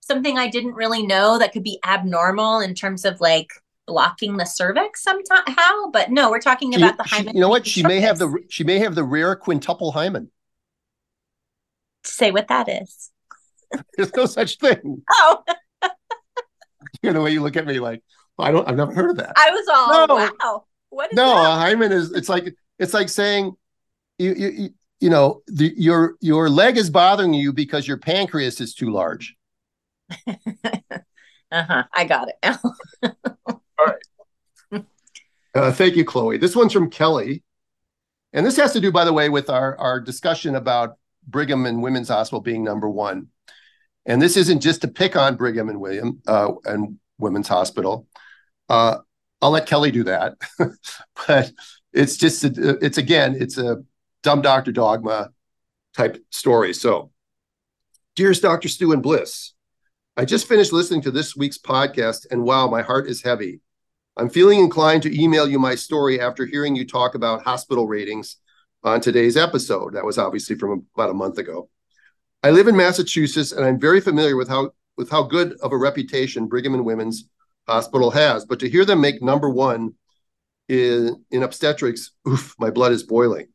B: something I didn't really know that could be abnormal in terms of like blocking the cervix somehow. But no, we're talking about the hymen.
A: She, you know what? She may have the she may have the rare quintuple hymen
B: say what that is. *laughs*
A: There's no such thing. *laughs*
B: Oh. *laughs*
A: you know the way you look at me like, I don't I've never heard of that.
B: I was all no. wow. What is
A: no,
B: that?
A: a hymen is it's like it's like saying you you you know the, your your leg is bothering you because your pancreas is too large. *laughs*
B: uh-huh. I got it *laughs*
A: All right. Uh, thank you, Chloe. This one's from Kelly. And this has to do, by the way, with our, our discussion about Brigham and Women's Hospital being number one. And this isn't just to pick on Brigham and William uh, and Women's Hospital. Uh, I'll let Kelly do that. *laughs* but it's just, it's again, it's a dumb doctor dogma type story. So, dearest Dr. Stu and Blyss, I just finished listening to this week's podcast, and wow, my heart is heavy. I'm feeling inclined to email you my story after hearing you talk about hospital ratings on today's episode. That was obviously from about a month ago. I live in Massachusetts, and I'm very familiar with how with how good of a reputation Brigham and Women's Hospital has. But to hear them make number one in, in obstetrics, oof, my blood is boiling.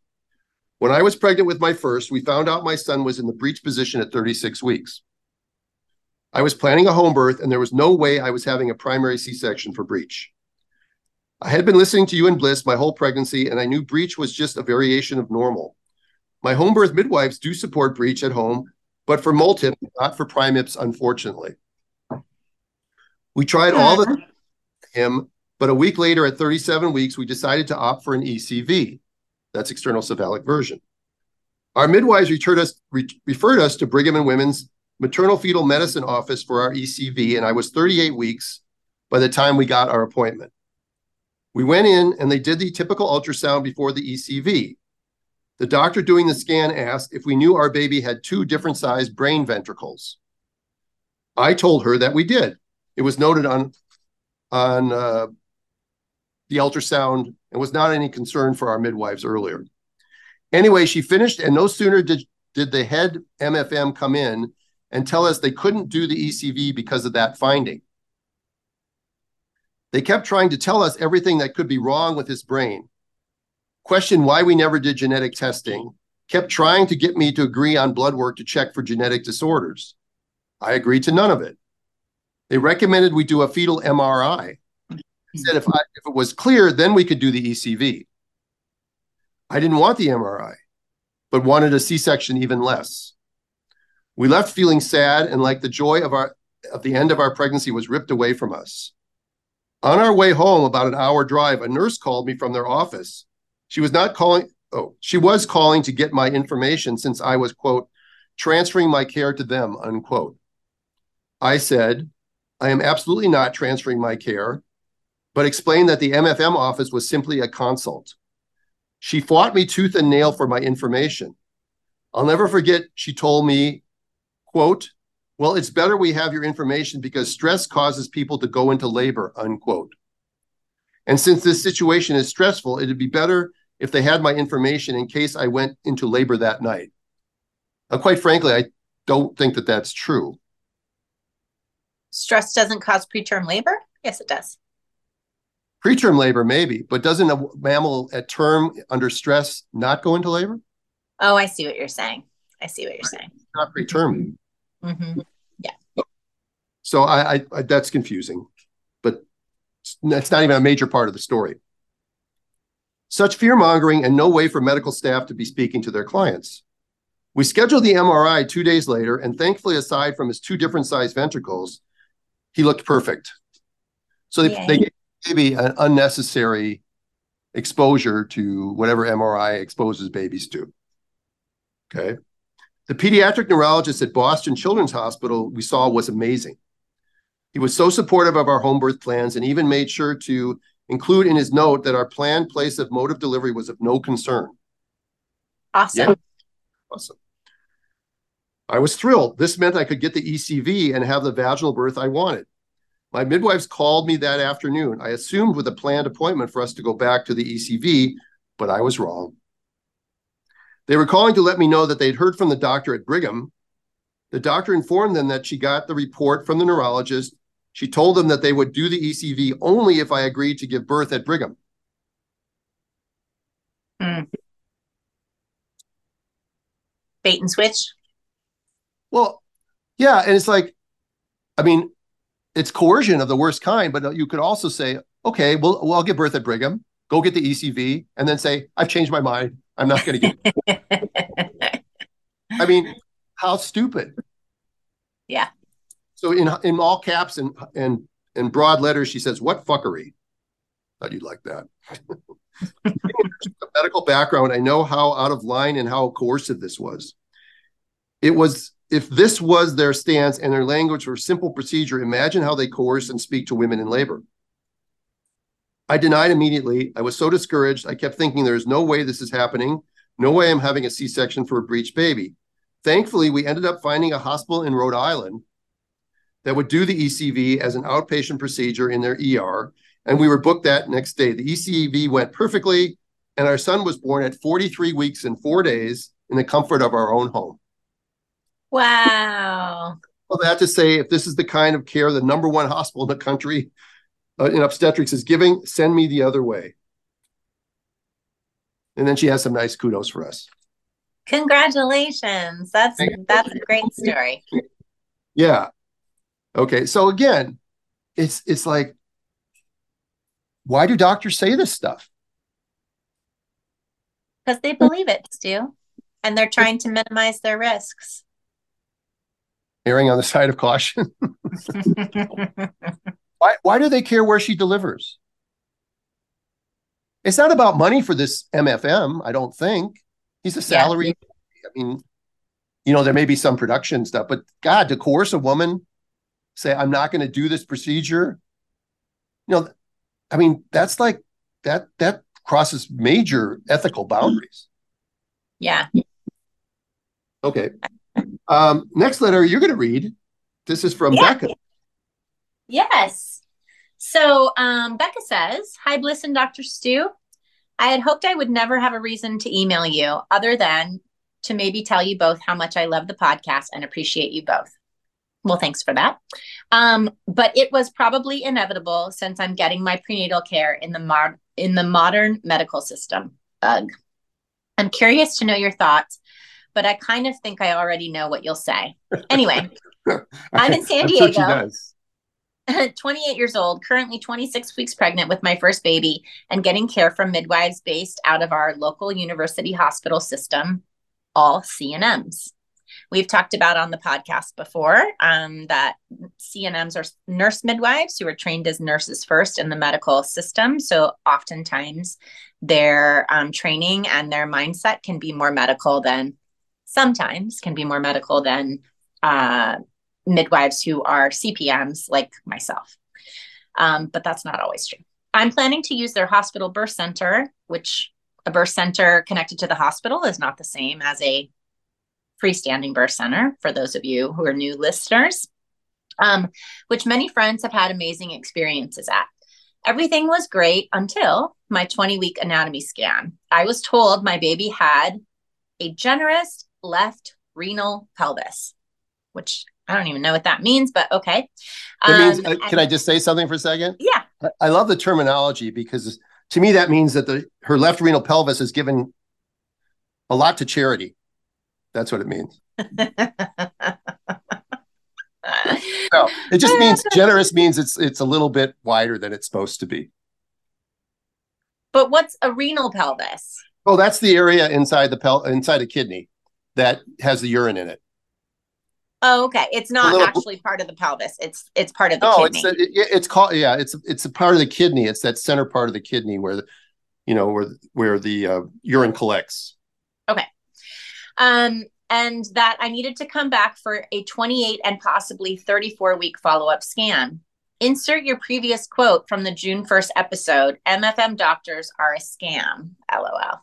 A: When I was pregnant with my first, we found out my son was in the breech position at 36 weeks. I was planning a home birth, and there was no way I was having a primary C section for breech. I had been listening to you and Blyss my whole pregnancy, and I knew breech was just a variation of normal. My home birth midwives do support breech at home, but for multip, not for primips, unfortunately. We tried all the him, but a week later, at 37 weeks, we decided to opt for an ECV. That's external cephalic version. Our midwives referred us, re- referred us to Brigham and Women's maternal fetal medicine office for our ECV, and I was 38 weeks by the time we got our appointment. We went in and they did the typical ultrasound before the ECV. The doctor doing the scan asked if we knew our baby had two different sized brain ventricles. I told her that we did. It was noted on on uh, the ultrasound and was not any concern for our midwives earlier. Anyway, she finished, and no sooner did, did the head MFM come in and tell us they couldn't do the ECV because of that finding. They kept trying to tell us everything that could be wrong with his brain, questioned why we never did genetic testing, kept trying to get me to agree on blood work to check for genetic disorders. I agreed to none of it. They recommended we do a fetal MRI. Said if, I, if it was clear, then we could do the ECV. I didn't want the MRI, but wanted a C-section even less. We left feeling sad and like the joy of our of the end of our pregnancy was ripped away from us. On our way home, about an hour drive, a nurse called me from their office. She was not calling, oh, she was calling to get my information since I was, quote, transferring my care to them, unquote. I said, I am absolutely not transferring my care, but explained that the MFM office was simply a consult. She fought me tooth and nail for my information. I'll never forget, she told me, quote, well, it's better we have your information because stress causes people to go into labor, unquote. And since this situation is stressful, it'd be better if they had my information in case I went into labor that night. Now, quite frankly, I don't think that that's true.
B: Stress doesn't cause preterm labor? Yes, it does.
A: Preterm labor, maybe, but doesn't a mammal at term under stress not go into labor?
B: Oh, I see what you're saying. I see what you're saying.
A: Not preterm.
B: Mm-hmm. Yeah.
A: So I, I, I that's confusing, but that's not even a major part of the story. Such fear mongering and no way for medical staff to be speaking to their clients. We scheduled the MRI two days later, and thankfully, aside from his two different sized ventricles, he looked perfect. So they, they gave maybe an unnecessary exposure to whatever MRI exposes babies to. Okay. The pediatric neurologist at Boston Children's Hospital we saw was amazing. He was so supportive of our home birth plans and even made sure to include in his note that our planned place of mode of delivery was of no concern.
B: Awesome. Yeah.
A: Awesome. I was thrilled. This meant I could get the ECV and have the vaginal birth I wanted. My midwives called me that afternoon. I assumed with a planned appointment for us to go back to the ECV, but I was wrong. They were calling to let me know that they'd heard from the doctor at Brigham. The doctor informed them that she got the report from the neurologist. She told them that they would do the ECV only if I agreed to give birth at Brigham.
B: Mm. Bait and switch.
A: Well, yeah, and it's like, I mean, it's coercion of the worst kind. But you could also say, okay, well, well I'll give birth at Brigham. Go get the ECV, and then say, I've changed my mind. I'm not going to get. *laughs* I mean, how stupid.
B: Yeah.
A: So in in all caps and and in broad letters, she says, "What fuckery." Thought you'd like that. *laughs* medical background, I know how out of line and how coercive this was. It was if this was their stance and their language were simple procedure, imagine how they coerce and speak to women in labor. I denied immediately. I was so discouraged. I kept thinking there's no way this is happening. No way I'm having a C section for a breech baby. Thankfully, we ended up finding a hospital in Rhode Island that would do the ECV as an outpatient procedure in their ER. And we were booked that next day. The ECV went perfectly, and our son was born at 43 weeks and four days in the comfort of our own home.
B: Wow.
A: Well, that to say, if this is the kind of care the number one hospital in the country uh, in obstetrics is giving, send me the other way. And then she has some nice kudos for us.
B: Congratulations. That's that's a great story.
A: Yeah. Okay. So again, it's it's like why do doctors say this stuff?
B: Because they believe it, Stu. And they're trying to minimize their risks.
A: Erring on the side of caution. *laughs* *laughs* why why do they care where she delivers? It's not about money for this MFM, I don't think. He's a salary. Yeah. I mean, you know, there may be some production stuff, but God, to coerce a woman, say, I'm not going to do this procedure, you know, I mean, that's like that that crosses major ethical boundaries.
B: Yeah.
A: Okay. Um, next letter you're going to read. This is from yeah. Becca.
B: Yes. So um, Becca says, Hi, Blyss and Dr. Stu. I had hoped I would never have a reason to email you other than to maybe tell you both how much I love the podcast and appreciate you both. Well, thanks for that. Um, but it was probably inevitable since I'm getting my prenatal care in the mod- in the modern medical system. Ugh. I'm curious to know your thoughts, but I kind of think I already know what you'll say. Anyway, *laughs* I'm in San Diego. *laughs* 28 years old, currently 26 weeks pregnant with my first baby, and getting care from midwives based out of our local university hospital system, all CNMs. We've talked about on the podcast before um, that CNMs are nurse midwives who are trained as nurses first in the medical system. So oftentimes their um, training and their mindset can be more medical than sometimes can be more medical than uh, midwives who are CPMs like myself. Um, but that's not always true. I'm planning to use their hospital birth center, which a birth center connected to the hospital is not the same as a freestanding birth center, for those of you who are new listeners, um, which many friends have had amazing experiences at. Everything was great until my 20 week anatomy scan. I was told my baby had a generous left renal pelvis, which I don't even know what that means, but okay.
A: Um, means, uh, can I just say something for a second?
B: Yeah.
A: I, I love the terminology because to me that means that the her left renal pelvis is given a lot to charity. That's what it means. *laughs* no, it just means generous means it's it's a little bit wider than it's supposed to be.
B: But what's a renal pelvis?
A: Oh, that's the area inside the pel inside a kidney that has the urine in it.
B: Oh, okay. It's not little, actually part of the pelvis. It's it's part of the no, kidney.
A: it's it, it's called yeah. It's it's a part of the kidney. It's that center part of the kidney where the, you know where where the uh, urine collects.
B: Okay. Um, and that I needed to come back for a 28 and possibly 34 week follow up scan. Insert your previous quote from the June 1st episode MFM doctors are a scam. LOL.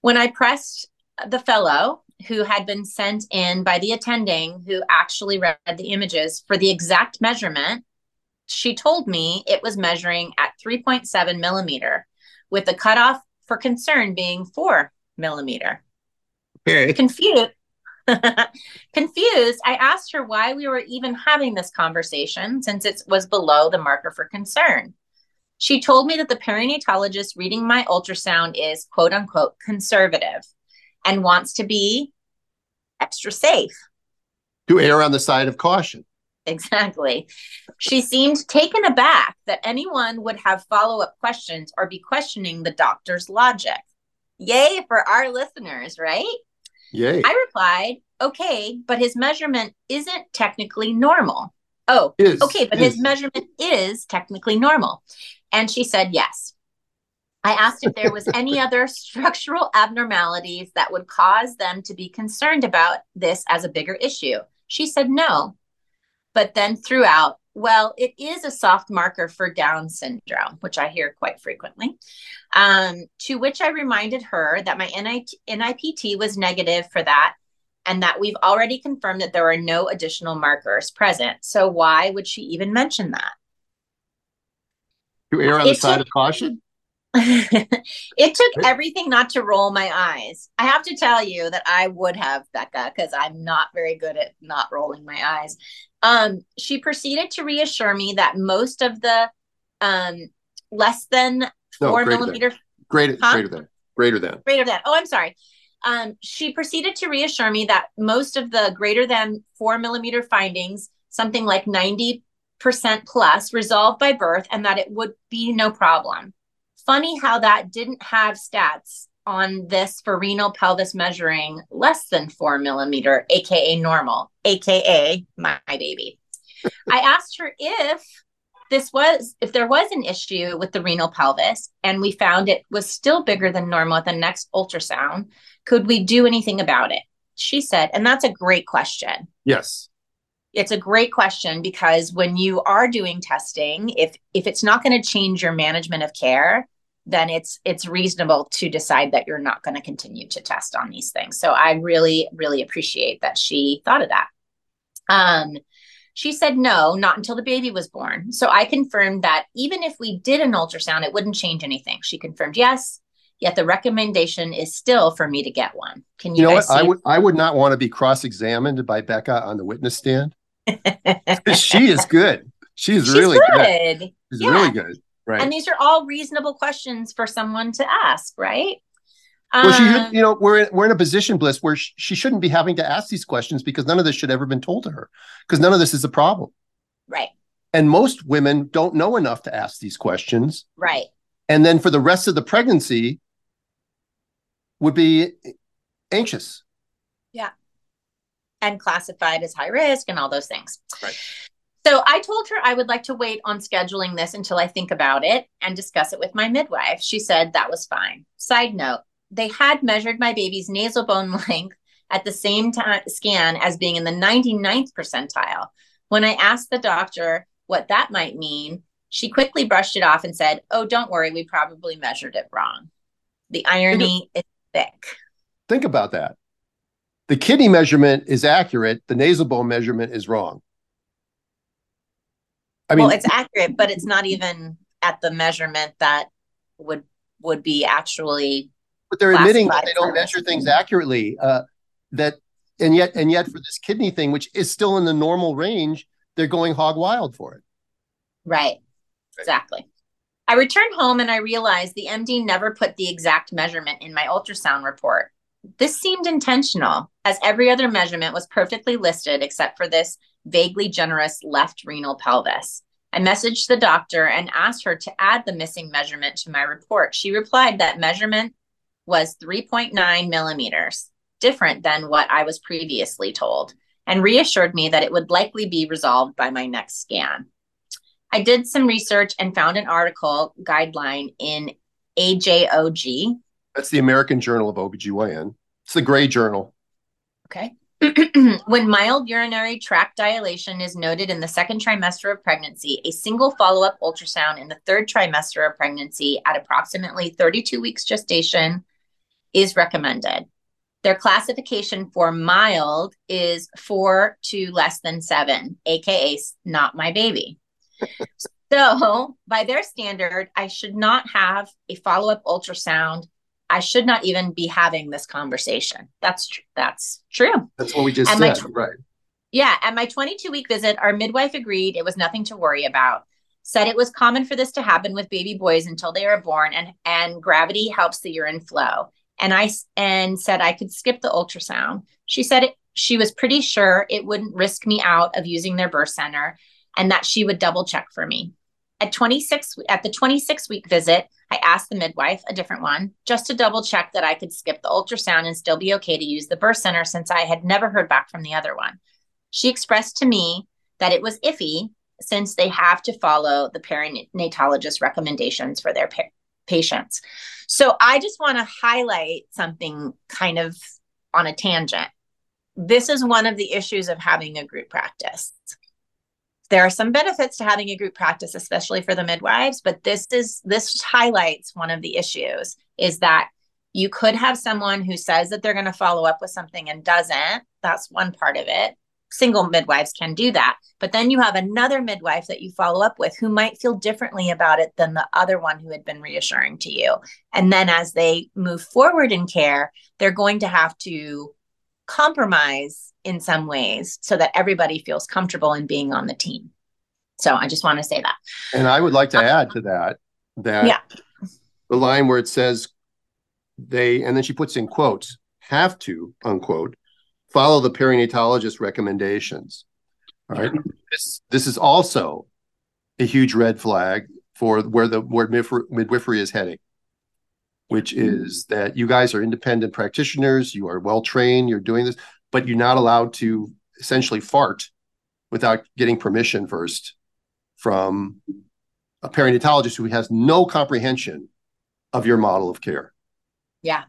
B: When I pressed the fellow, who had been sent in by the attending who actually read the images for the exact measurement, she told me it was measuring at 3.7 millimeter, with the cutoff for concern being four millimeter.
A: Okay.
B: Confused. *laughs* Confused, I asked her why we were even having this conversation since it was below the marker for concern. She told me that the perinatologist reading my ultrasound is quote unquote conservative and wants to be extra safe.
A: To err on the side of caution.
B: Exactly. She seemed taken aback that anyone would have follow up questions or be questioning the doctor's logic. Yay for our listeners, right?
A: Yay.
B: I replied, okay, but his measurement isn't technically normal. Oh,
A: is,
B: okay, but is. his measurement is technically normal. And she said yes. I asked if there was any other structural abnormalities that would cause them to be concerned about this as a bigger issue. She said no, but then threw out, well, it is a soft marker for Down syndrome, which I hear quite frequently. Um, to which I reminded her that my NIT, NIPT was negative for that and that we've already confirmed that there are no additional markers present. So why would she even mention that?
A: To err on the side of caution? *laughs*
B: it took everything not to roll my eyes. I have to tell you that I would have, Becca, because I'm not very good at not rolling my eyes. Um, she proceeded to reassure me that most of the um, less than no, four millimeter.
A: Than. Greater, huh? greater than. Greater than.
B: Greater than. Oh, I'm sorry. Um, she proceeded to reassure me that most of the greater than four millimeter findings, something like 90% plus, resolved by birth and that it would be no problem. Funny how that didn't have stats on this for renal pelvis measuring less than four millimeter, aka normal, aka my baby. I asked her if this was if there was an issue with the renal pelvis and we found it was still bigger than normal at the next ultrasound, could we do anything about it? She said, and that's a great question.
A: Yes.
B: It's a great question because when you are doing testing, if if it's not going to change your management of care, then it's it's reasonable to decide that you're not going to continue to test on these things. So I really really appreciate that she thought of that. Um she said no, not until the baby was born. So I confirmed that even if we did an ultrasound, it wouldn't change anything. She confirmed yes, yet the recommendation is still for me to get one. Can you,
A: you know
B: what?
A: I would I would not want to be cross-examined by Becca on the witness stand. *laughs* she is good. She's, She's really good. good. She's yeah. really good. Right.
B: And these are all reasonable questions for someone to ask, right?
A: Well, she, um, you know, we're in, we're in a position, Blyss, where she, she shouldn't be having to ask these questions because none of this should ever been told to her because none of this is a problem.
B: Right.
A: And most women don't know enough to ask these questions.
B: Right.
A: And then for the rest of the pregnancy, would be anxious.
B: Yeah. And classified as high risk and all those things.
A: Right.
B: So I told her I would like to wait on scheduling this until I think about it and discuss it with my midwife. She said that was fine. Side note, they had measured my baby's nasal bone *laughs* length at the same time scan as being in the 99th percentile. When I asked the doctor what that might mean, she quickly brushed it off and said, Oh, don't worry, we probably measured it wrong. The irony is thick.
A: Think about that. The kidney measurement is accurate, the nasal bone measurement is wrong.
B: I mean, well, it's accurate, but it's not even at the measurement that would would be actually.
A: But they're admitting that they don't measure things accurately. Uh, that and yet and yet for this kidney thing, which is still in the normal range, they're going hog wild for it.
B: Right. right. Exactly. I returned home and I realized the MD never put the exact measurement in my ultrasound report. This seemed intentional, as every other measurement was perfectly listed except for this vaguely generous left renal pelvis. I messaged the doctor and asked her to add the missing measurement to my report. She replied that measurement was 3.9 millimeters, different than what I was previously told, and reassured me that it would likely be resolved by my next scan. I did some research and found an article guideline in AJOG.
A: That's the American Journal of OBGYN. It's the gray journal.
B: Okay. *clears throat* when mild urinary tract dilation is noted in the second trimester of pregnancy, a single follow up ultrasound in the third trimester of pregnancy at approximately 32 weeks gestation is recommended. Their classification for mild is four to less than seven, AKA not my baby. *laughs* so, by their standard, I should not have a follow up ultrasound. I should not even be having this conversation. That's tr- that's true.
A: That's what we just and said, tw- right?
B: Yeah, at my 22 week visit, our midwife agreed it was nothing to worry about. Said it was common for this to happen with baby boys until they are born, and and gravity helps the urine flow. And I and said I could skip the ultrasound. She said it, she was pretty sure it wouldn't risk me out of using their birth center and that she would double check for me. At 26 at the 26 week visit, I asked the midwife, a different one, just to double check that I could skip the ultrasound and still be okay to use the birth center since I had never heard back from the other one. She expressed to me that it was iffy since they have to follow the perinatologist recommendations for their pa- patients. So I just want to highlight something kind of on a tangent. This is one of the issues of having a group practice there are some benefits to having a group practice especially for the midwives but this is this highlights one of the issues is that you could have someone who says that they're going to follow up with something and doesn't. That's one part of it. Single midwives can do that. But then you have another midwife that you follow up with who might feel differently about it than the other one who had been reassuring to you. And then as they move forward in care they're going to have to compromise in some ways so that everybody feels comfortable in being on the team. So I just want to say that.
A: And I would like to um, add to that that yeah. the line where it says they, and then she puts in quotes, have to, unquote, follow the perinatologist recommendations. All right. This, this is also a huge red flag for where the where midwifery is heading, which is that you guys are independent practitioners, you are well trained, you're doing this but you're not allowed to essentially fart without getting permission first from a perinatologist who has no comprehension of your model of care.
B: Yeah.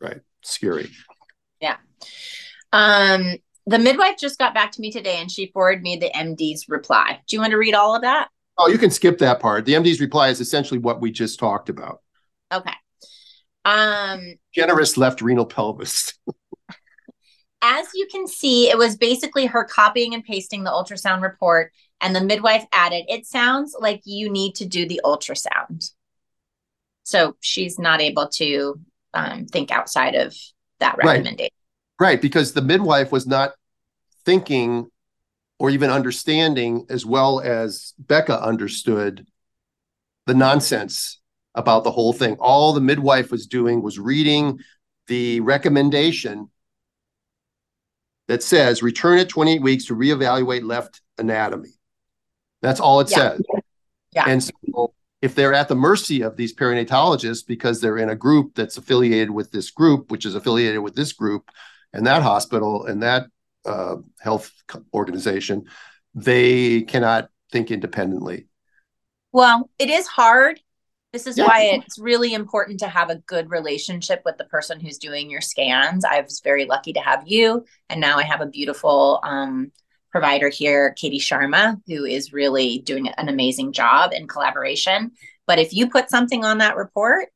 A: Right. Scary.
B: Yeah. Um, the midwife just got back to me today and she forwarded me the MD's reply. Do you want to read all of that?
A: Oh, you can skip that part. The MD's reply is essentially what we just talked about.
B: Okay. Um
A: generous left renal pelvis.
B: as you can see, it was basically her copying and pasting the ultrasound report, and the midwife added, It sounds like you need to do the ultrasound. So she's not able to um, think outside of that recommendation.
A: Right. right, because the midwife was not thinking or even understanding as well as Becca understood the nonsense about the whole thing. All the midwife was doing was reading the recommendation that says return at 28 weeks to reevaluate left anatomy. That's all it yeah. says.
B: Yeah.
A: And so if they're at the mercy of these perinatologists because they're in a group that's affiliated with this group, which is affiliated with this group and that hospital and that uh, health organization, they cannot think independently.
B: Well, it is hard this is yeah. why it's really important to have a good relationship with the person who's doing your scans. I was very lucky to have you, and now I have a beautiful um, provider here, Katie Sharma, who is really doing an amazing job in collaboration. But if you put something on that report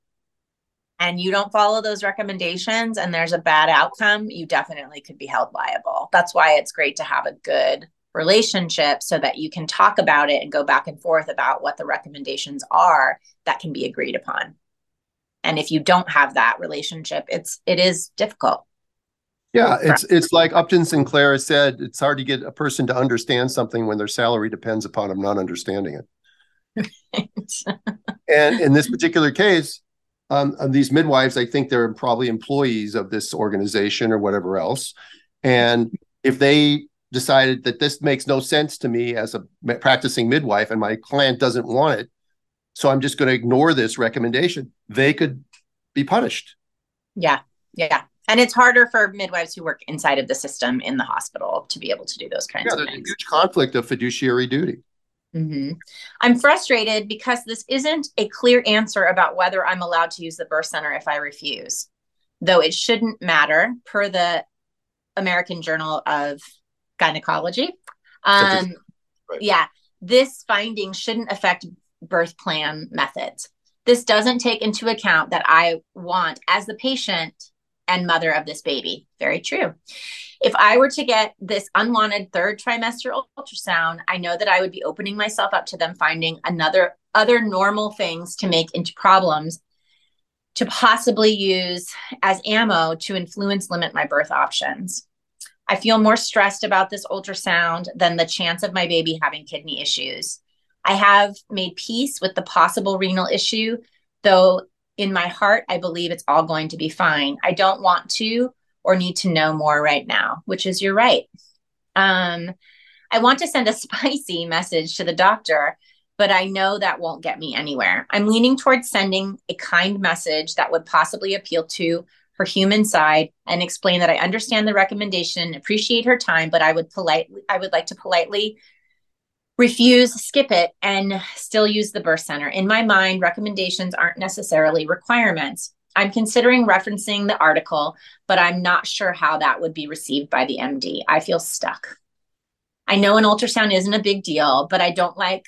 B: and you don't follow those recommendations and there's a bad outcome, you definitely could be held liable. That's why it's great to have a good relationship so that you can talk about it and go back and forth about what the recommendations are that can be agreed upon. And if you don't have that relationship it's it is difficult.
A: Yeah it's it's like upton sinclair said it's hard to get a person to understand something when their salary depends upon them not understanding it. And in this particular case um, these midwives i think they're probably employees of this organization or whatever else. And if they decided that this makes no sense to me as a practicing midwife and my client doesn't want it so i'm just going to ignore this recommendation they could be punished
B: yeah yeah and it's harder for midwives who work inside of the system in the hospital to be able to do those kinds yeah, of things.
A: a huge conflict of fiduciary duty.
B: Mm-hmm. I'm frustrated because this isn't a clear answer about whether I'm allowed to use the birth center if I refuse, though it shouldn't matter per the American Journal of gynecology. Um, right. Yeah, this finding shouldn't affect birth plan methods. This doesn't take into account that I want, as the patient and mother of this baby. Very true. If I were to get this unwanted third trimester ultrasound, I know that I would be opening myself up to them finding another other normal things to make into problems to possibly use as ammo to influence limit my birth options. I feel more stressed about this ultrasound than the chance of my baby having kidney issues. I have made peace with the possible renal issue, though in my heart, I believe it's all going to be fine. I don't want to or need to know more right now, which is you're right. Um, I want to send a *laughs* spicy message to the doctor, but I know that won't get me anywhere. I'm leaning towards sending a kind message that would possibly appeal to her human side and explain that I understand the recommendation, appreciate her time, but I would politely I would like to politely refuse, skip it, and still use the birth center. In my mind, recommendations aren't necessarily requirements. I'm considering referencing the article, but I'm not sure how that would be received by the MD. I feel stuck. I know an ultrasound isn't a big deal, but I don't like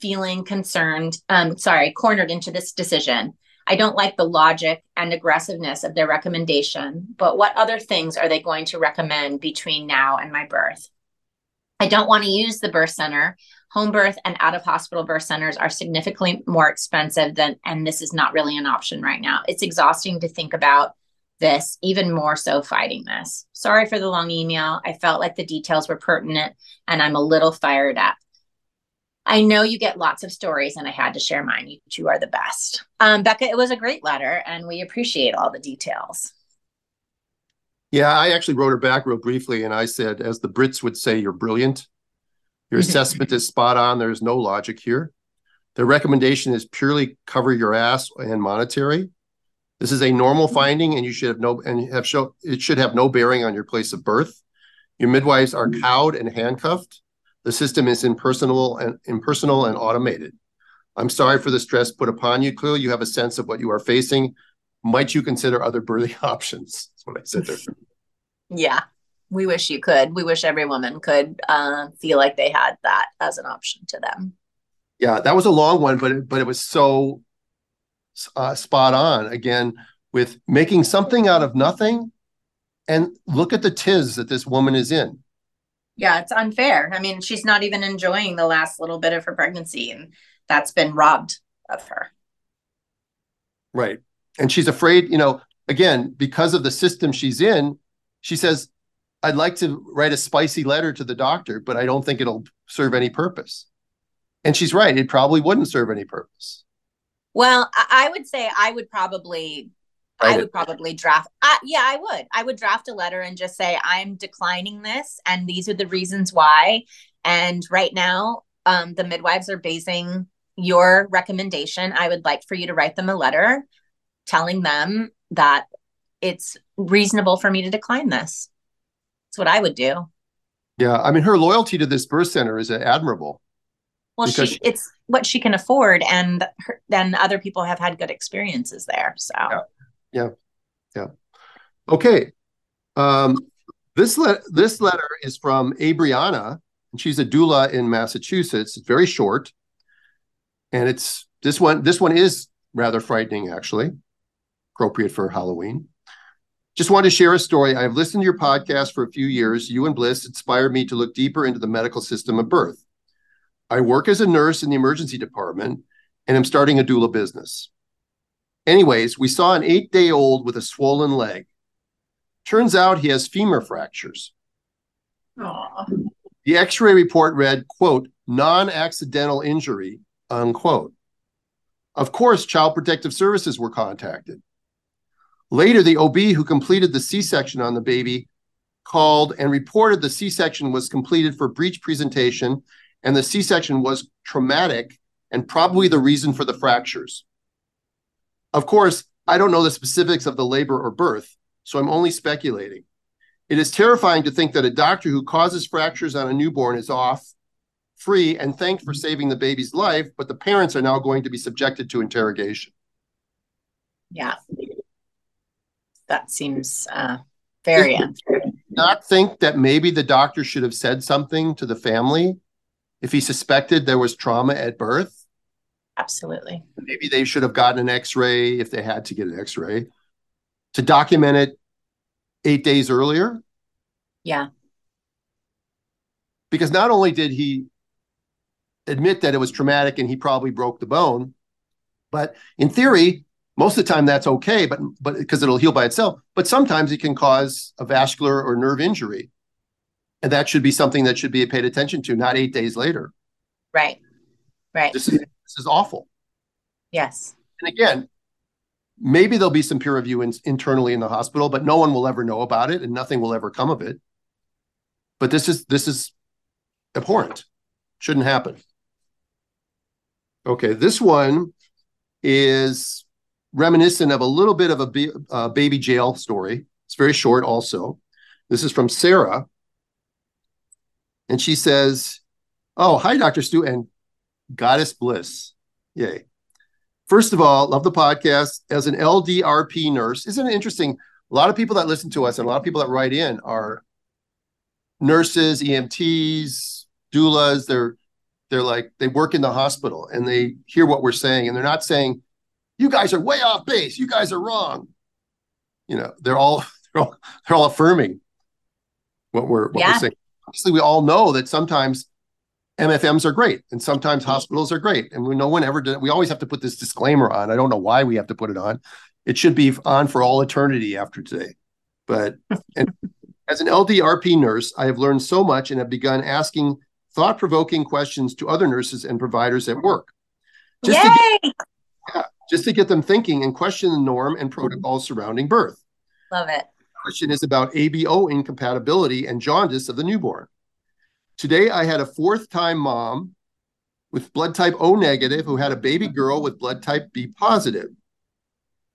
B: feeling concerned, um, sorry, cornered into this decision. I don't like the logic and aggressiveness of their recommendation, but what other things are they going to recommend between now and my birth? I don't want to use the birth center. Home birth and out of hospital birth centers are significantly more expensive than, and this is not really an option right now. It's exhausting to think about this, even more so fighting this. Sorry for the long email. I felt like the details were pertinent and I'm a little fired up. I know you get lots of stories and I had to share mine. You two are the best. Um, Becca, it was a great letter and we appreciate all the details.
A: Yeah, I actually wrote her back real briefly and I said, as the Brits would say, you're brilliant. Your *laughs* assessment is spot on. There's no logic here. The recommendation is purely cover your ass and monetary. This is a normal mm-hmm. finding, and you should have no and have show it should have no bearing on your place of birth. Your midwives are mm-hmm. cowed and handcuffed. The system is impersonal and impersonal and automated. I'm sorry for the stress put upon you. Clearly, you have a sense of what you are facing. Might you consider other birthing *laughs* options? That's what I said there.
B: Yeah, we wish you could. We wish every woman could uh, feel like they had that as an option to them.
A: Yeah, that was a long one, but it, but it was so uh, spot on again with making something out of nothing and look at the tiz that this woman is in
B: yeah it's unfair. I mean she's not even enjoying the last little bit of her pregnancy and that's been robbed of her.
A: Right. And she's afraid you know again because of the system she's in she says i'd like to write a spicy letter to the doctor but i don't think it'll serve any purpose. And she's right it probably wouldn't serve any purpose.
B: Well, I would say I would probably I would probably draft. Uh, yeah, I would. I would draft a letter and just say I'm declining this, and these are the reasons why. And right now, um, the midwives are basing your recommendation. I would like for you to write them a letter telling them that it's reasonable for me to decline this. That's what I would do.
A: Yeah, I mean, her loyalty to this birth center is admirable.
B: Well, she, she, it's what she can afford, and then other people have had good experiences there. So,
A: yeah, yeah, yeah. Okay, um, this le- this letter is from Abriana, and she's a doula in Massachusetts. It's very short, and it's this one. This one is rather frightening, actually, appropriate for Halloween. Just wanted to share a story. I've listened to your podcast for a few years. You and Blyss inspired me to look deeper into the medical system of birth. I work as a nurse in the emergency department and I'm starting a doula business. Anyways, we saw an eight day old with a swollen leg. Turns out he has femur fractures. Aww. The x ray report read, quote, non accidental injury, unquote. Of course, Child Protective Services were contacted. Later, the OB who completed the C section on the baby called and reported the C section was completed for breech presentation and the C section was traumatic and probably the reason for the fractures. Of course, I don't know the specifics of the labor or birth, so I'm only speculating. It is terrifying to think that a doctor who causes fractures on a newborn is off, free, and thanked for saving the baby's life, but the parents are now going to be subjected to interrogation.
B: Yeah. That seems uh, very unfair.
A: Not think that maybe the doctor should have said something to the family if he suspected there was trauma at birth.
B: Absolutely.
A: Maybe they should have gotten an x ray if they had to get an x ray to document it eight days earlier.
B: Yeah.
A: Because not only did he admit that it was traumatic and he probably broke the bone, but in theory, most of the time that's okay, but but because it'll heal by itself. But sometimes it can cause a vascular or nerve injury. And that should be something that should be paid attention to, not eight days later.
B: Right. Right.
A: This is this is awful.
B: Yes.
A: And again, maybe there'll be some peer review in, internally in the hospital, but no one will ever know about it and nothing will ever come of it. But this is this is abhorrent. Shouldn't happen. Okay, this one is reminiscent of a little bit of a uh, baby jail story. It's very short also. This is from Sarah and she says, Oh, hi, Dr. Stu and Goddess Blyss. Yay. First of all, love the podcast. As an LDRP nurse, isn't it interesting? A lot of people that listen to us and a lot of people that write in are nurses, EMTs, doulas, they're they're like they work in the hospital and they hear what we're saying and they're not saying you guys are way off base, you guys are wrong. You know, they're all *laughs* they're all, they're all affirming what we're what
B: Yeah.
A: we're saying. Obviously, we all know that sometimes MFMs are great and sometimes mm-hmm. hospitals are great. And we no one ever did we always have to put this disclaimer on. I don't know why we have to put it on. It should be on for all eternity after today. But and *laughs* as an LDRP nurse, I have learned so much and have begun asking thought-provoking questions to other nurses and providers at work. Just to,
B: Yay!
A: just to get them thinking and question the norm and mm-hmm. protocols surrounding birth.
B: Love it.
A: question is about ABO incompatibility and jaundice of the newborn. Today, I had a fourth time mom with blood type O negative who had a baby girl with blood type B positive.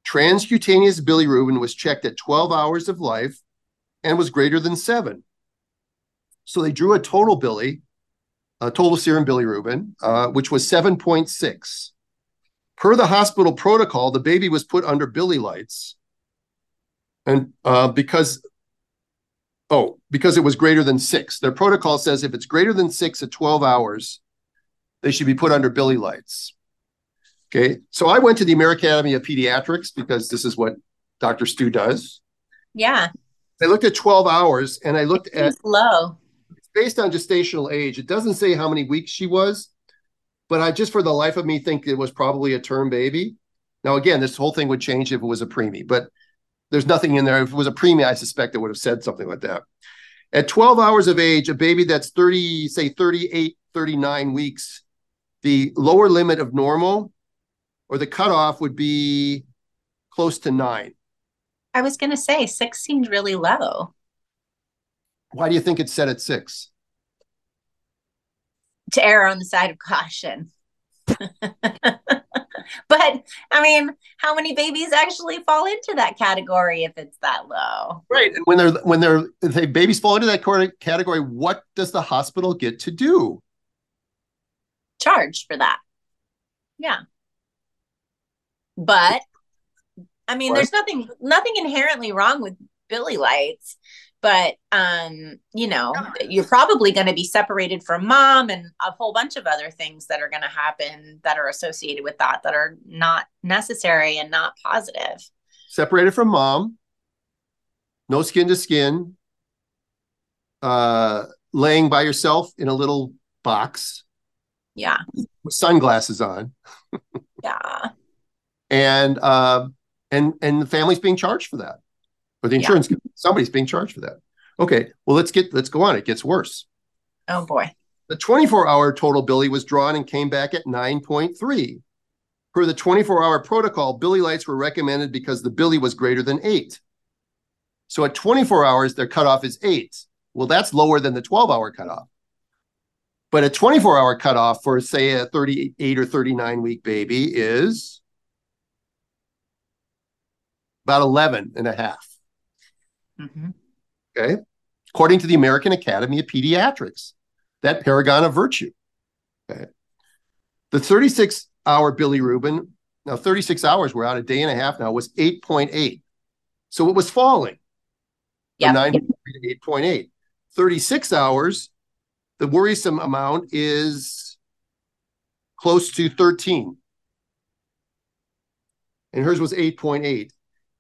A: Transcutaneous bilirubin was checked at 12 hours of life and was greater than seven. So they drew a total bili, a total serum bilirubin, uh, which was 7.6. Per the hospital protocol, the baby was put under bili lights and uh, because oh because it was greater than six. Their protocol says if it's greater than six at 12 hours they should be put under bili lights. Okay so i went to the american academy of pediatrics because this is what dr stu does.
B: Yeah.
A: i looked at 12 hours and i looked at
B: low.
A: it's based on gestational age. It doesn't say how many weeks she was but i just for the life of me think it was probably a term baby. Now again this whole thing would change if it was a preemie but there's nothing in there. If it was a preemie, I suspect it would have said something like that. At 12 hours of age, a baby that's 30, say 38, 39 weeks, the lower limit of normal or the cutoff would be close to nine.
B: I was going to say six seemed really low.
A: Why do you think it's set at six?
B: To err on the side of caution. *laughs* *laughs* but I mean, how many babies actually fall into that category if it's that low?
A: Right. And when they're when they're if they babies fall into that category, what does the hospital get to do?
B: Charge for that. Yeah. But I mean, there's nothing nothing inherently wrong with bili lights, but um, you know, you're probably going to be separated from mom and a whole bunch of other things that are going to happen that are associated with that that are not necessary and not positive.
A: Separated from mom, no skin to skin, uh, laying by yourself in a little box
B: Yeah.
A: with sunglasses on,
B: Yeah.
A: and uh, and and the family's being charged for that, or the
B: Yeah.
A: insurance company. somebody's being charged for that. Okay, well let's get let's go on. It gets worse.
B: Oh boy.
A: The 24 hour total bili was drawn and came back at 9.3. Per the 24 hour protocol, bili lights were recommended because the bili was greater than eight. So at 24 hours, their cutoff is eight. Well, that's lower than the 12 hour cutoff. But a 24 hour cutoff for, say, a 38 or 39 week baby is about 11 and a half.
B: Hmm
A: Okay. According to the American Academy of Pediatrics, that paragon of virtue. Okay. The 36 hour bilirubin, now 36 hours, we're out a day and a half now, was 8.8. So it was falling
B: Yeah.
A: from 9.3 to 8.8. 36 hours, the worrisome amount is close to 13. And hers was 8.8.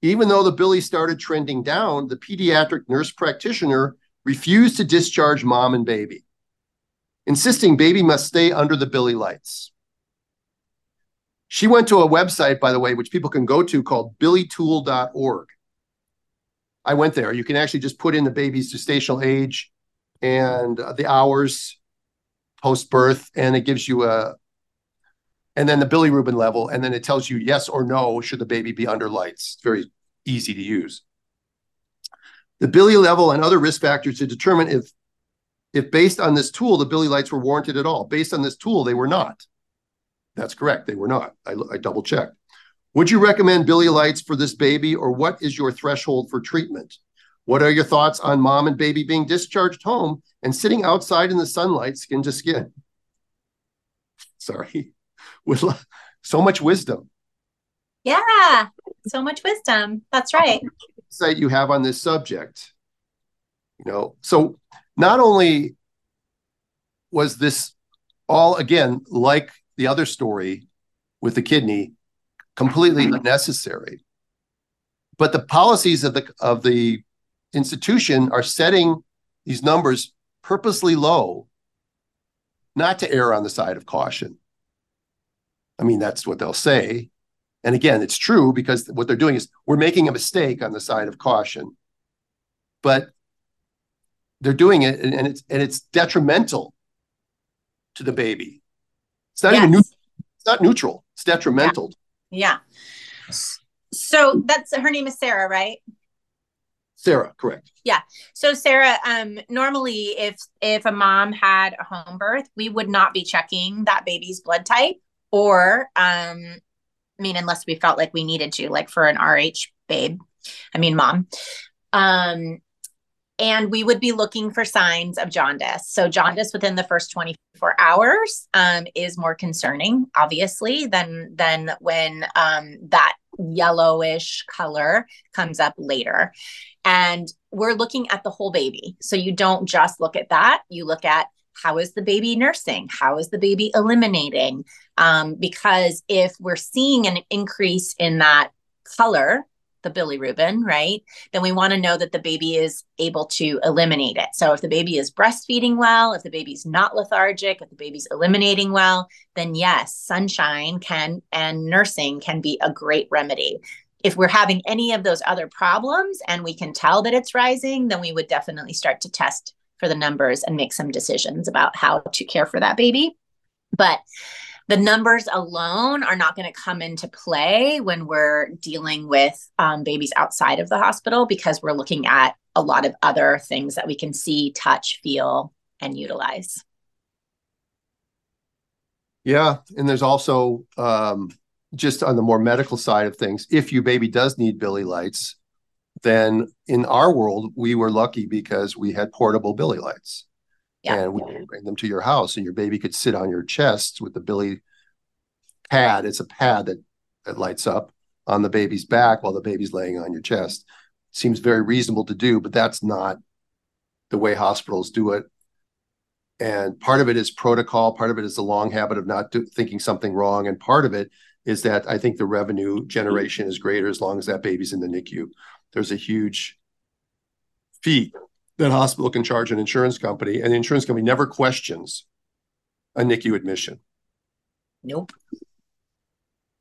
A: Even though the bili started trending down, the pediatric nurse practitioner refused to discharge mom and baby, insisting baby must stay under the bili lights. She went to a website, by the way, which people can go to called bilitool.org. I went there. You can actually just put in the baby's gestational age and the hours post birth, and it gives you a, and then the bilirubin level, and then it tells you yes or no should the baby be under lights. It's very easy to use. The bili level and other risk factors to determine if, if based on this tool, the bili lights were warranted at all. Based on this tool, they were not. That's correct. They were not. I, I double checked. Would you recommend bili lights for this baby, or what is your threshold for treatment? What are your thoughts on mom and baby being discharged home and sitting outside in the sunlight, skin to skin? Sorry, *laughs* with so much wisdom.
B: Yeah. So much wisdom. That's right.
A: Insight you have on this subject. You know, so not only was this all again like the other story with the kidney completely unnecessary but the policies of the of the institution are setting these numbers purposely low not to err on the side of caution i mean that's what they'll say and again it's true because what they're doing is we're making a mistake on the side of caution but they're doing it and, and it's and it's detrimental to the baby it's not yes. even neutral. it's not neutral it's detrimental
B: yeah. yeah. So that's her name is Sarah, right?
A: Sarah, correct.
B: Yeah. So Sarah, um, normally if if a mom had a home birth, we would not be checking that baby's blood type or um I mean unless we felt like we needed to, like for an RH babe. I mean mom. Um and we would be looking for signs of jaundice. So jaundice within the first 24 hours um, is more concerning, obviously, than than when um, that yellowish color comes up later. And we're looking at the whole baby. So you don't just look at that, you look at how is the baby nursing? How is the baby eliminating? Um, because if we're seeing an increase in that color, the bilirubin, right? Then we want to know that the baby is able to eliminate it. So if the baby is breastfeeding well, if the baby's not lethargic, if the baby's eliminating well, then yes, sunshine can and nursing can be a great remedy. If we're having any of those other problems and we can tell that it's rising, then we would definitely start to test for the numbers and make some decisions about how to care for that baby. But the numbers alone are not going to come into play when we're dealing with um, babies outside of the hospital because we're looking at a lot of other things that we can see, touch, feel, and utilize.
A: Yeah. And there's also um, just on the more medical side of things, if your baby does need bili lights, then in our world, we were lucky because we had portable bili lights. Yeah. And we would bring them to your house, and your baby could sit on your chest with the bili pad. It's a pad that that lights up on the baby's back while the baby's laying on your chest. Seems very reasonable to do, but that's not the way hospitals do it. And part of it is protocol. Part of it is the long habit of not do, thinking something wrong, and part of it is that I think the revenue generation is greater as long as that baby's in the NICU. There's a huge fee that hospital can charge an insurance company, and the insurance company never questions a NICU admission.
B: Nope.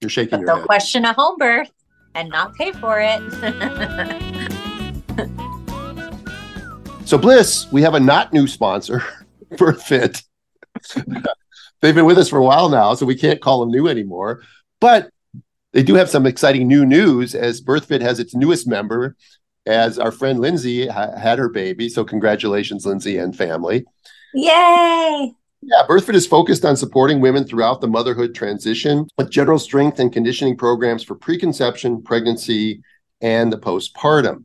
A: You're shaking but
B: your
A: they'll
B: head. question a home birth and not pay for it. *laughs*
A: so Blyss, we have a not new sponsor, *laughs* BirthFit. *laughs* They've been with us for a while now, so we can't call them new anymore. But they do have some exciting new news as BirthFit has its newest member, as our friend Lindsay ha- had her baby. So congratulations, Lindsay and family.
B: Yay!
A: Yeah, BirthFit is focused on supporting women throughout the motherhood transition with general strength and conditioning programs for preconception, pregnancy, and the postpartum.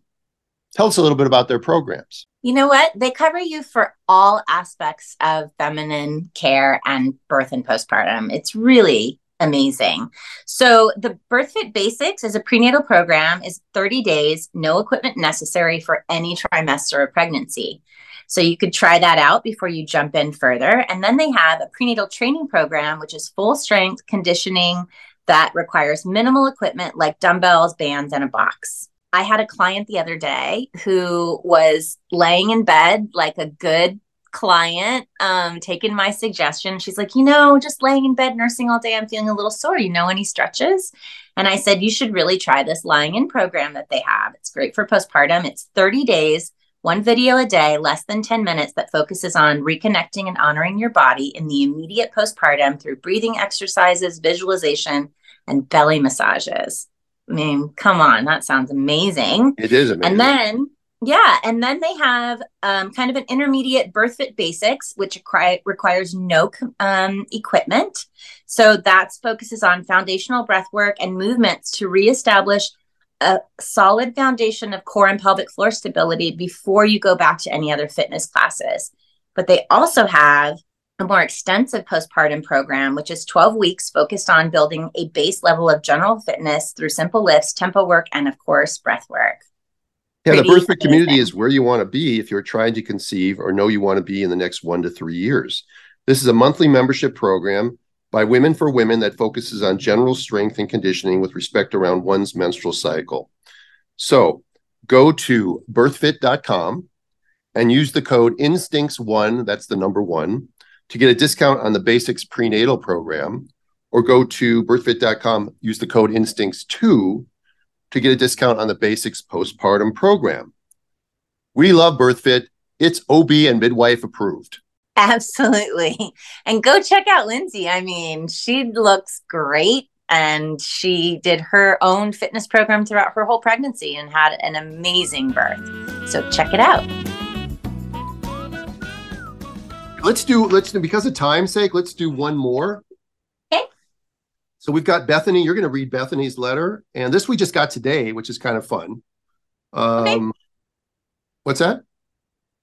A: Tell us a little bit about their programs.
B: You know what? They cover you for all aspects of feminine care and birth and postpartum. It's really amazing. So the BirthFit Basics is a prenatal program is 30 days, no equipment necessary for any trimester of pregnancy. So you could try that out before you jump in further. And then they have a prenatal training program which is full strength conditioning that requires minimal equipment like dumbbells, bands and a box. I had a client the other day who was laying in bed like a good client um taken my suggestion. She's like you know just laying in bed nursing all day i'm feeling a little sore. You know any stretches? And i said you should really try this lying in program that they have. It's great for postpartum. It's 30 days one video a day less than 10 minutes that focuses on reconnecting and honoring your body in the immediate postpartum through breathing exercises visualization and belly massages. I mean come on that sounds amazing.
A: It is amazing.
B: and then yeah, and then they have um, kind of an intermediate BirthFit Basics, which requires no um, equipment. So that focuses on foundational breath work and movements to reestablish a solid foundation of core and pelvic floor stability before you go back to any other fitness classes. But they also have a more extensive postpartum program, which is 12 weeks focused on building a base level of general fitness through simple lifts, tempo work, and of course, breath work.
A: Yeah, the
B: Pretty
A: BirthFit community is where you want to be if you're trying to conceive or know you want to be in the next one to three years. This is a monthly membership program by Women for Women that focuses on general strength and conditioning with respect around one's menstrual cycle. So go to birthfit.com and use the code instincts1, that's the number one, to get a discount on the basics prenatal program, or go to birthfit.com, use the code instincts2 to get a discount on the basics postpartum program. We love BirthFit. It's OB and midwife approved.
B: Absolutely. And go check out Lindsay. I mean, she looks great and she did her own fitness program throughout her whole pregnancy and had an amazing birth. So check it out.
A: Let's do let's do because of time's sake, let's do one more. So we've got Bethany. You're going to read Bethany's letter, and this we just got today, which is kind of fun. Um,
B: Okay.
A: What's that?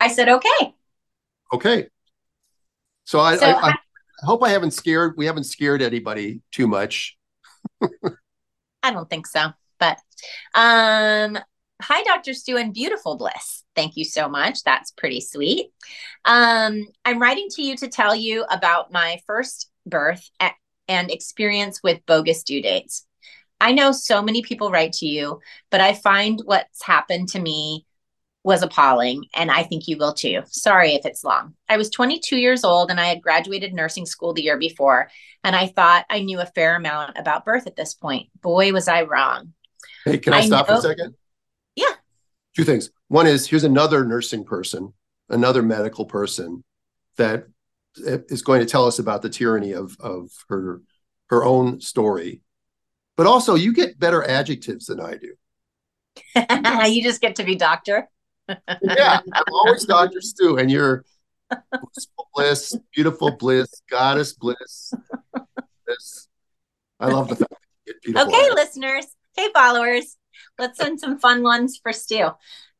B: I said, okay.
A: Okay. So I,
B: So
A: I, I hope I haven't scared we haven't scared anybody too much. *laughs*
B: I don't think so. But um hi Dr. Stu and beautiful Blyss. Thank you so much. That's pretty sweet. Um I'm writing to you to tell you about my first birth a- and experience with bogus due dates. I know so many people write to you, but I find what's happened to me was appalling, and I think you will too. Sorry if it's long. I was 22 years old and I had graduated nursing school the year before, and I thought I knew a fair amount about birth at this point. Boy, was I wrong.
A: Hey, can I,
B: I
A: stop for a second?
B: Yeah.
A: Two things. One is here's another nursing person, another medical person that is going to tell us about the tyranny of of her her own story. But also, you get better adjectives than I do. *laughs*
B: you just get to be doctor. *laughs*
A: Yeah, I'm always Dr. Stu, and you're blissful Blyss, beautiful Blyss, goddess Blyss. I love the fact that you get beautiful.
B: Okay, listeners. Hey, followers. Let's send some fun ones for Stu.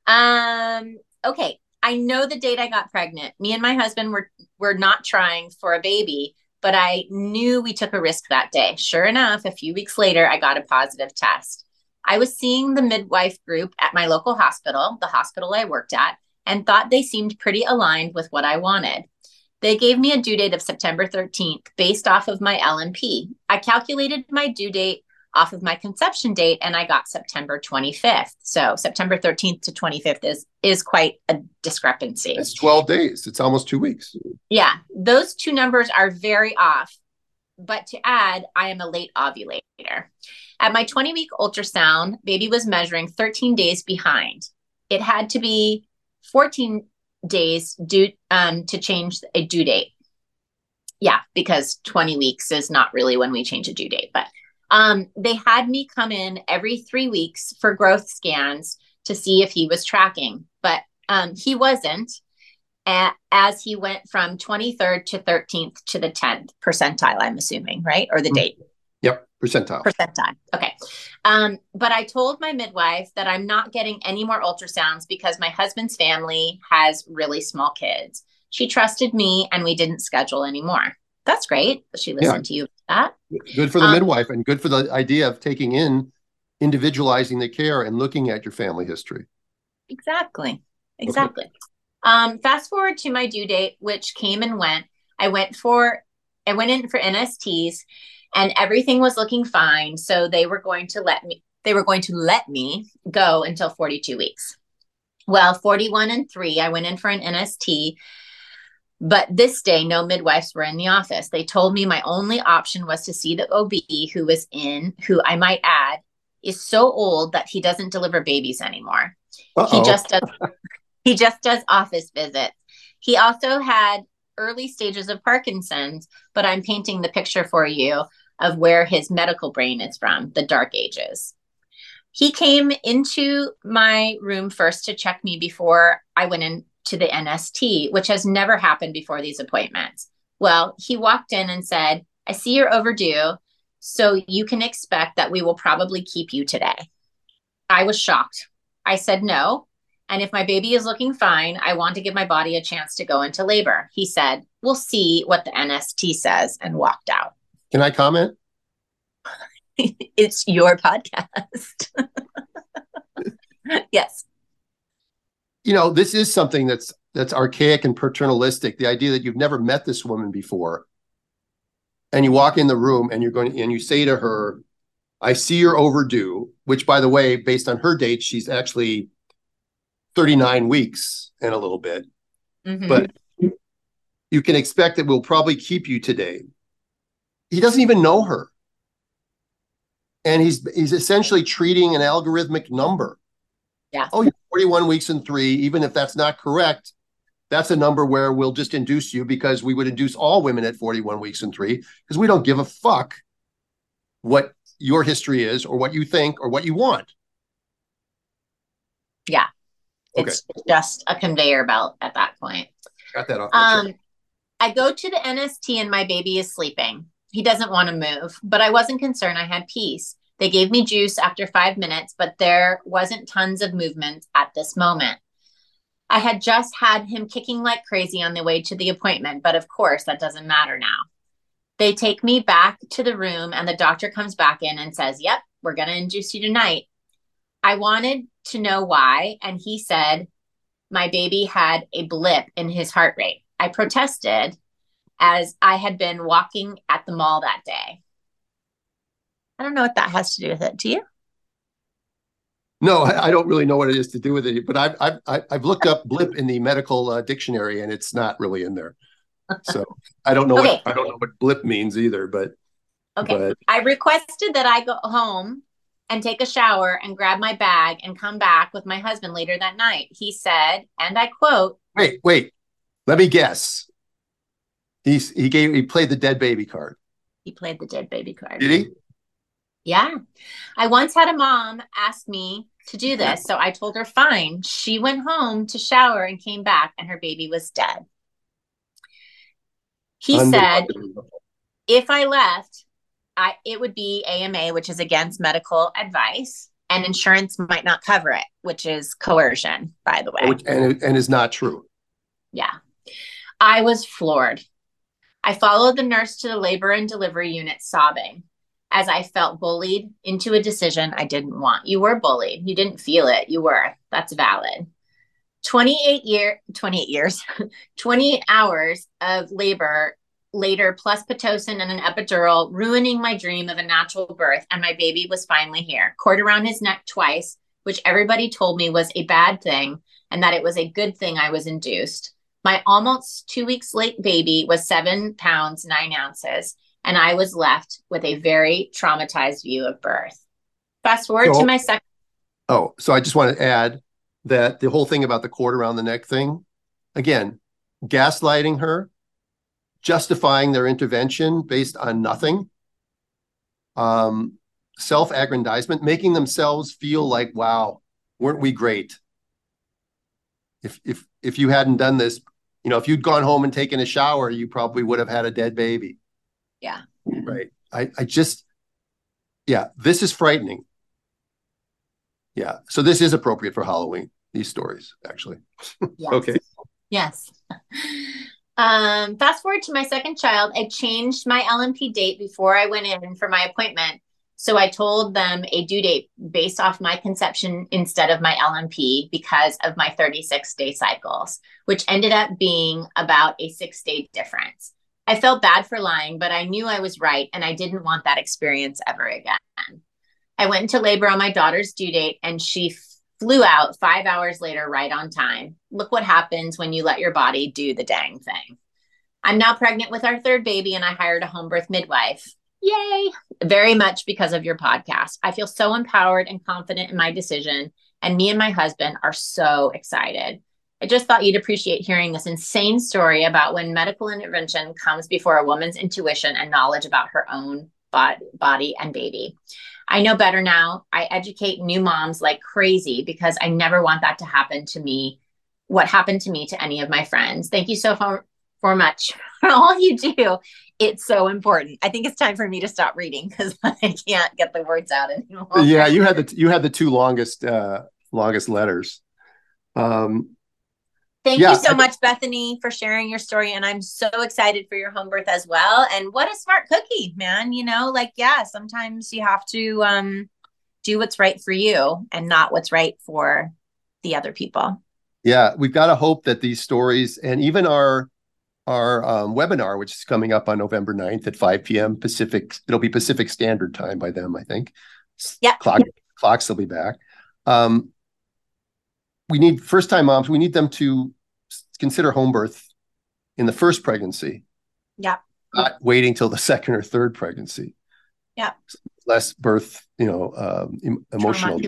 B: Um, okay. I know the date I got pregnant. Me and my husband were were not trying for a baby, but I knew we took a risk that day. Sure enough, a few weeks later, I got a positive test. I was seeing the midwife group at my local hospital, the hospital I worked at, and thought they seemed pretty aligned with what I wanted. They gave me a due date of September 13th based off of my LMP. I calculated my due date off of my conception date and I got September 25th. So September 13th to 25th is is quite a discrepancy.
A: It's 12 days. It's almost two weeks.
B: Yeah, those two numbers are very off. But to add, I am a late ovulator. At my 20 week ultrasound, baby was measuring 13 days behind. It had to be 14 days due um, to change a due date. Yeah, because 20 weeks is not really when we change a due date, but um, they had me come in every three weeks for growth scans to see if he was tracking, but um, he wasn't as he went from 23rd to 13th to the 10th percentile, I'm assuming, right? Or the
A: Mhm.
B: date
A: Yep, percentile.
B: percentile. Okay. Um, but I told my midwife that I'm not getting any more ultrasounds because my husband's family has really small kids. She trusted me and we didn't schedule anymore. That's great. She listened to you that.
A: Good for the
B: Um,
A: midwife and good for the idea of taking in individualizing the care and looking at your family history.
B: Exactly. Exactly. Um, fast forward to my due date, which came and went. I went for I went in for NSTs and everything was looking fine. So they were going to let me they were going to let me go until 42 weeks. Well, 41 and 3, I went in for an NST. But this day, no midwives were in the office. They told me my only option was to see the OB who was in, who I might add is so old that he doesn't deliver babies anymore.
A: Uh-oh.
B: He just does he just does office visits. He also had early stages of Parkinson's, but I'm painting the picture for you of where his medical brain is from, the dark ages. He came into my room first to check me before I went into the NST, which has never happened before these appointments. Well, he walked in and said, I see you're overdue, so you can expect that we will probably keep you today. I was shocked. I said no. And if my baby is looking fine, I want to give my body a chance to go into labor. He said, We'll see what the NST says, and walked out.
A: Can I comment? *laughs*
B: it's your podcast. *laughs* yes.
A: You know, this is something that's that's archaic and paternalistic. The idea that you've never met this woman before, and you walk in the room and you're going and you say to her, "I see you're overdue." Which, by the way, based on her date, she's actually 39 weeks and a little bit. Mm-hmm. But you can expect that we'll probably keep you today. He doesn't even know her. And he's he's essentially treating an algorithmic number.
B: Yeah.
A: Oh, you're 41 weeks and three, even if that's not correct. That's a number where we'll just induce you because we would induce all women at 41 weeks and three because we don't give a fuck what your history is or what you think or what you want.
B: Yeah. It's okay. just a conveyor belt at that point.
A: Got that off.
B: Um, I go to the NST and my baby is sleeping. He doesn't want to move, but I wasn't concerned. I had peace. They gave me juice after five minutes, but there wasn't tons of movement at this moment. I had just had him kicking like crazy on the way to the appointment, but of course, that doesn't matter now. They take me back to the room, and the doctor comes back in and says, Yep, we're going to induce you tonight. I wanted to know why. And he said, my baby had a blip in his heart rate. I protested as I had been walking at the mall that day. I don't know what that has to do with it. Do you?
A: No, I, don't really know what it is to do with it, but I've I've I've looked up blip in the medical uh, dictionary and it's not really in there. So I don't know okay. what I don't know what blip means either. But
B: okay, but... I requested that I go home and take a shower and grab my bag and come back with my husband later that night. He said, and I quote,
A: Wait, wait, let me guess. He's he gave he played the dead baby card.
B: He played the dead baby card.
A: Did he?
B: Yeah. I once had a mom ask me to do this, so I told her fine. She went home to shower and came back and her baby was dead. He said if I left, I, it would be AMA, which is against medical advice, and insurance might not cover it, which is coercion, by the way.
A: Which, and, and is not true.
B: Yeah. I was floored. I followed the nurse to the labor and delivery unit sobbing as I felt bullied into a decision I didn't want. You were bullied. You didn't feel it. You were. That's valid. 28 year 28 years *laughs* 28 hours of labor later plus pitocin and an epidural, ruining my dream of a natural birth. And my baby was finally here, cord around his neck twice, which everybody told me was a bad thing and that it was a good thing I was induced. My almost two weeks late baby was seven pounds, nine ounces, and I was left with a very traumatized view of birth. Fast forward so, to my second.
A: Oh, so I just want to add that the whole thing about the cord around the neck thing, again, gaslighting her justifying their intervention based on nothing, um, self aggrandizement, making themselves feel like, wow, weren't we great? If, if, if you hadn't done this, you know, if you'd gone home and taken a shower, you probably would have had a dead baby.
B: Yeah.
A: Right. I, I just, yeah, this is frightening. Yeah. So this is appropriate for Halloween, these stories, actually. Yes. okay.
B: Yes. Um, fast forward to my second child, I changed my LMP date before I went in for my appointment. So I told them a due date based off my conception instead of my LMP because of my 36 day cycles, which ended up being about a six day difference. I felt bad for lying, but I knew I was right and I didn't want that experience ever again. I went into labor on my daughter's due date and she flew out five hours later, right on time. Look what happens when you let your body do the dang thing. I'm now pregnant with our third baby, and I hired a home birth midwife. Yay! Very much because of your podcast. I feel so empowered and confident in my decision, and me and my husband are so excited. I just thought you'd appreciate hearing this insane story about when medical intervention comes before a woman's intuition and knowledge about her own body and baby. I know better now. I educate new moms like crazy because I never want that to happen to me. What happened to me to any of my friends. Thank you so for, for much *laughs* for all you do. It's so important. I think it's time for me to stop reading because *laughs* I can't get the words out anymore.
A: Yeah, you had the you had the two longest uh longest letters. Um
B: Thank yeah, you so much, Bethany, for sharing your story. And I'm so excited for your home birth as well. And what a smart cookie, man. You know, like, yeah, sometimes you have to um, do what's right for you and not what's right for the other people.
A: Yeah, we've got to hope that these stories and even our our um, webinar, which is coming up on November 9th at 5 p.m. Pacific, it'll be Pacific Standard Time by them, I think.
B: Yeah.
A: Clock, clocks will be back. Um, we need first time moms, we need them to consider home birth in the first pregnancy.
B: Yeah.
A: Not waiting till the second or third pregnancy.
B: Yeah.
A: Less birth, you know, um, emotional.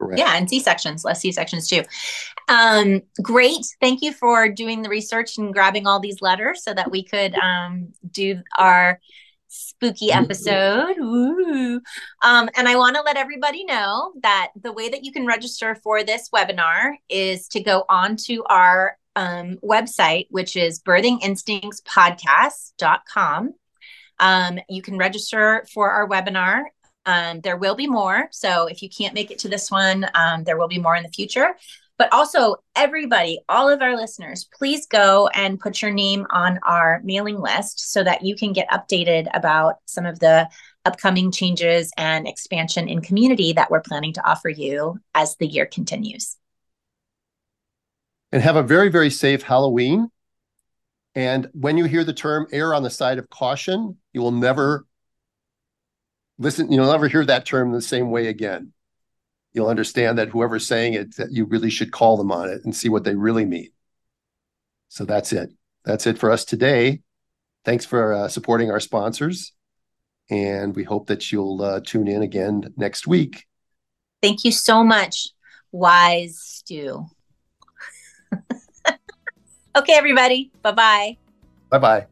B: Correct. Yeah, and C sections, less C sections too. Um, great. Thank you for doing the research and grabbing all these letters so that we could um, do our spooky episode. Ooh. Um, and I want to let everybody know that the way that you can register for this webinar is to go on to our um, website, which is birthinginstinctspodcast.com. Um, you can register for our webinar um, there will be more. So if you can't make it to this one, um, there will be more in the future. But also, everybody, all of our listeners, please go and put your name on our mailing list so that you can get updated about some of the upcoming changes and expansion in community that we're planning to offer you as the year continues.
A: And have a very, very safe Halloween. And when you hear the term err on the side of caution, you will never listen, you'll never hear that term the same way again. You'll understand that whoever's saying it, that you really should call them on it and see what they really mean. So that's it. That's it for us today. Thanks for uh, supporting our sponsors. And we hope that you'll uh, tune in again next week.
B: Thank you so much, Wise Stu. *laughs* okay, everybody. Bye bye.
A: Bye bye.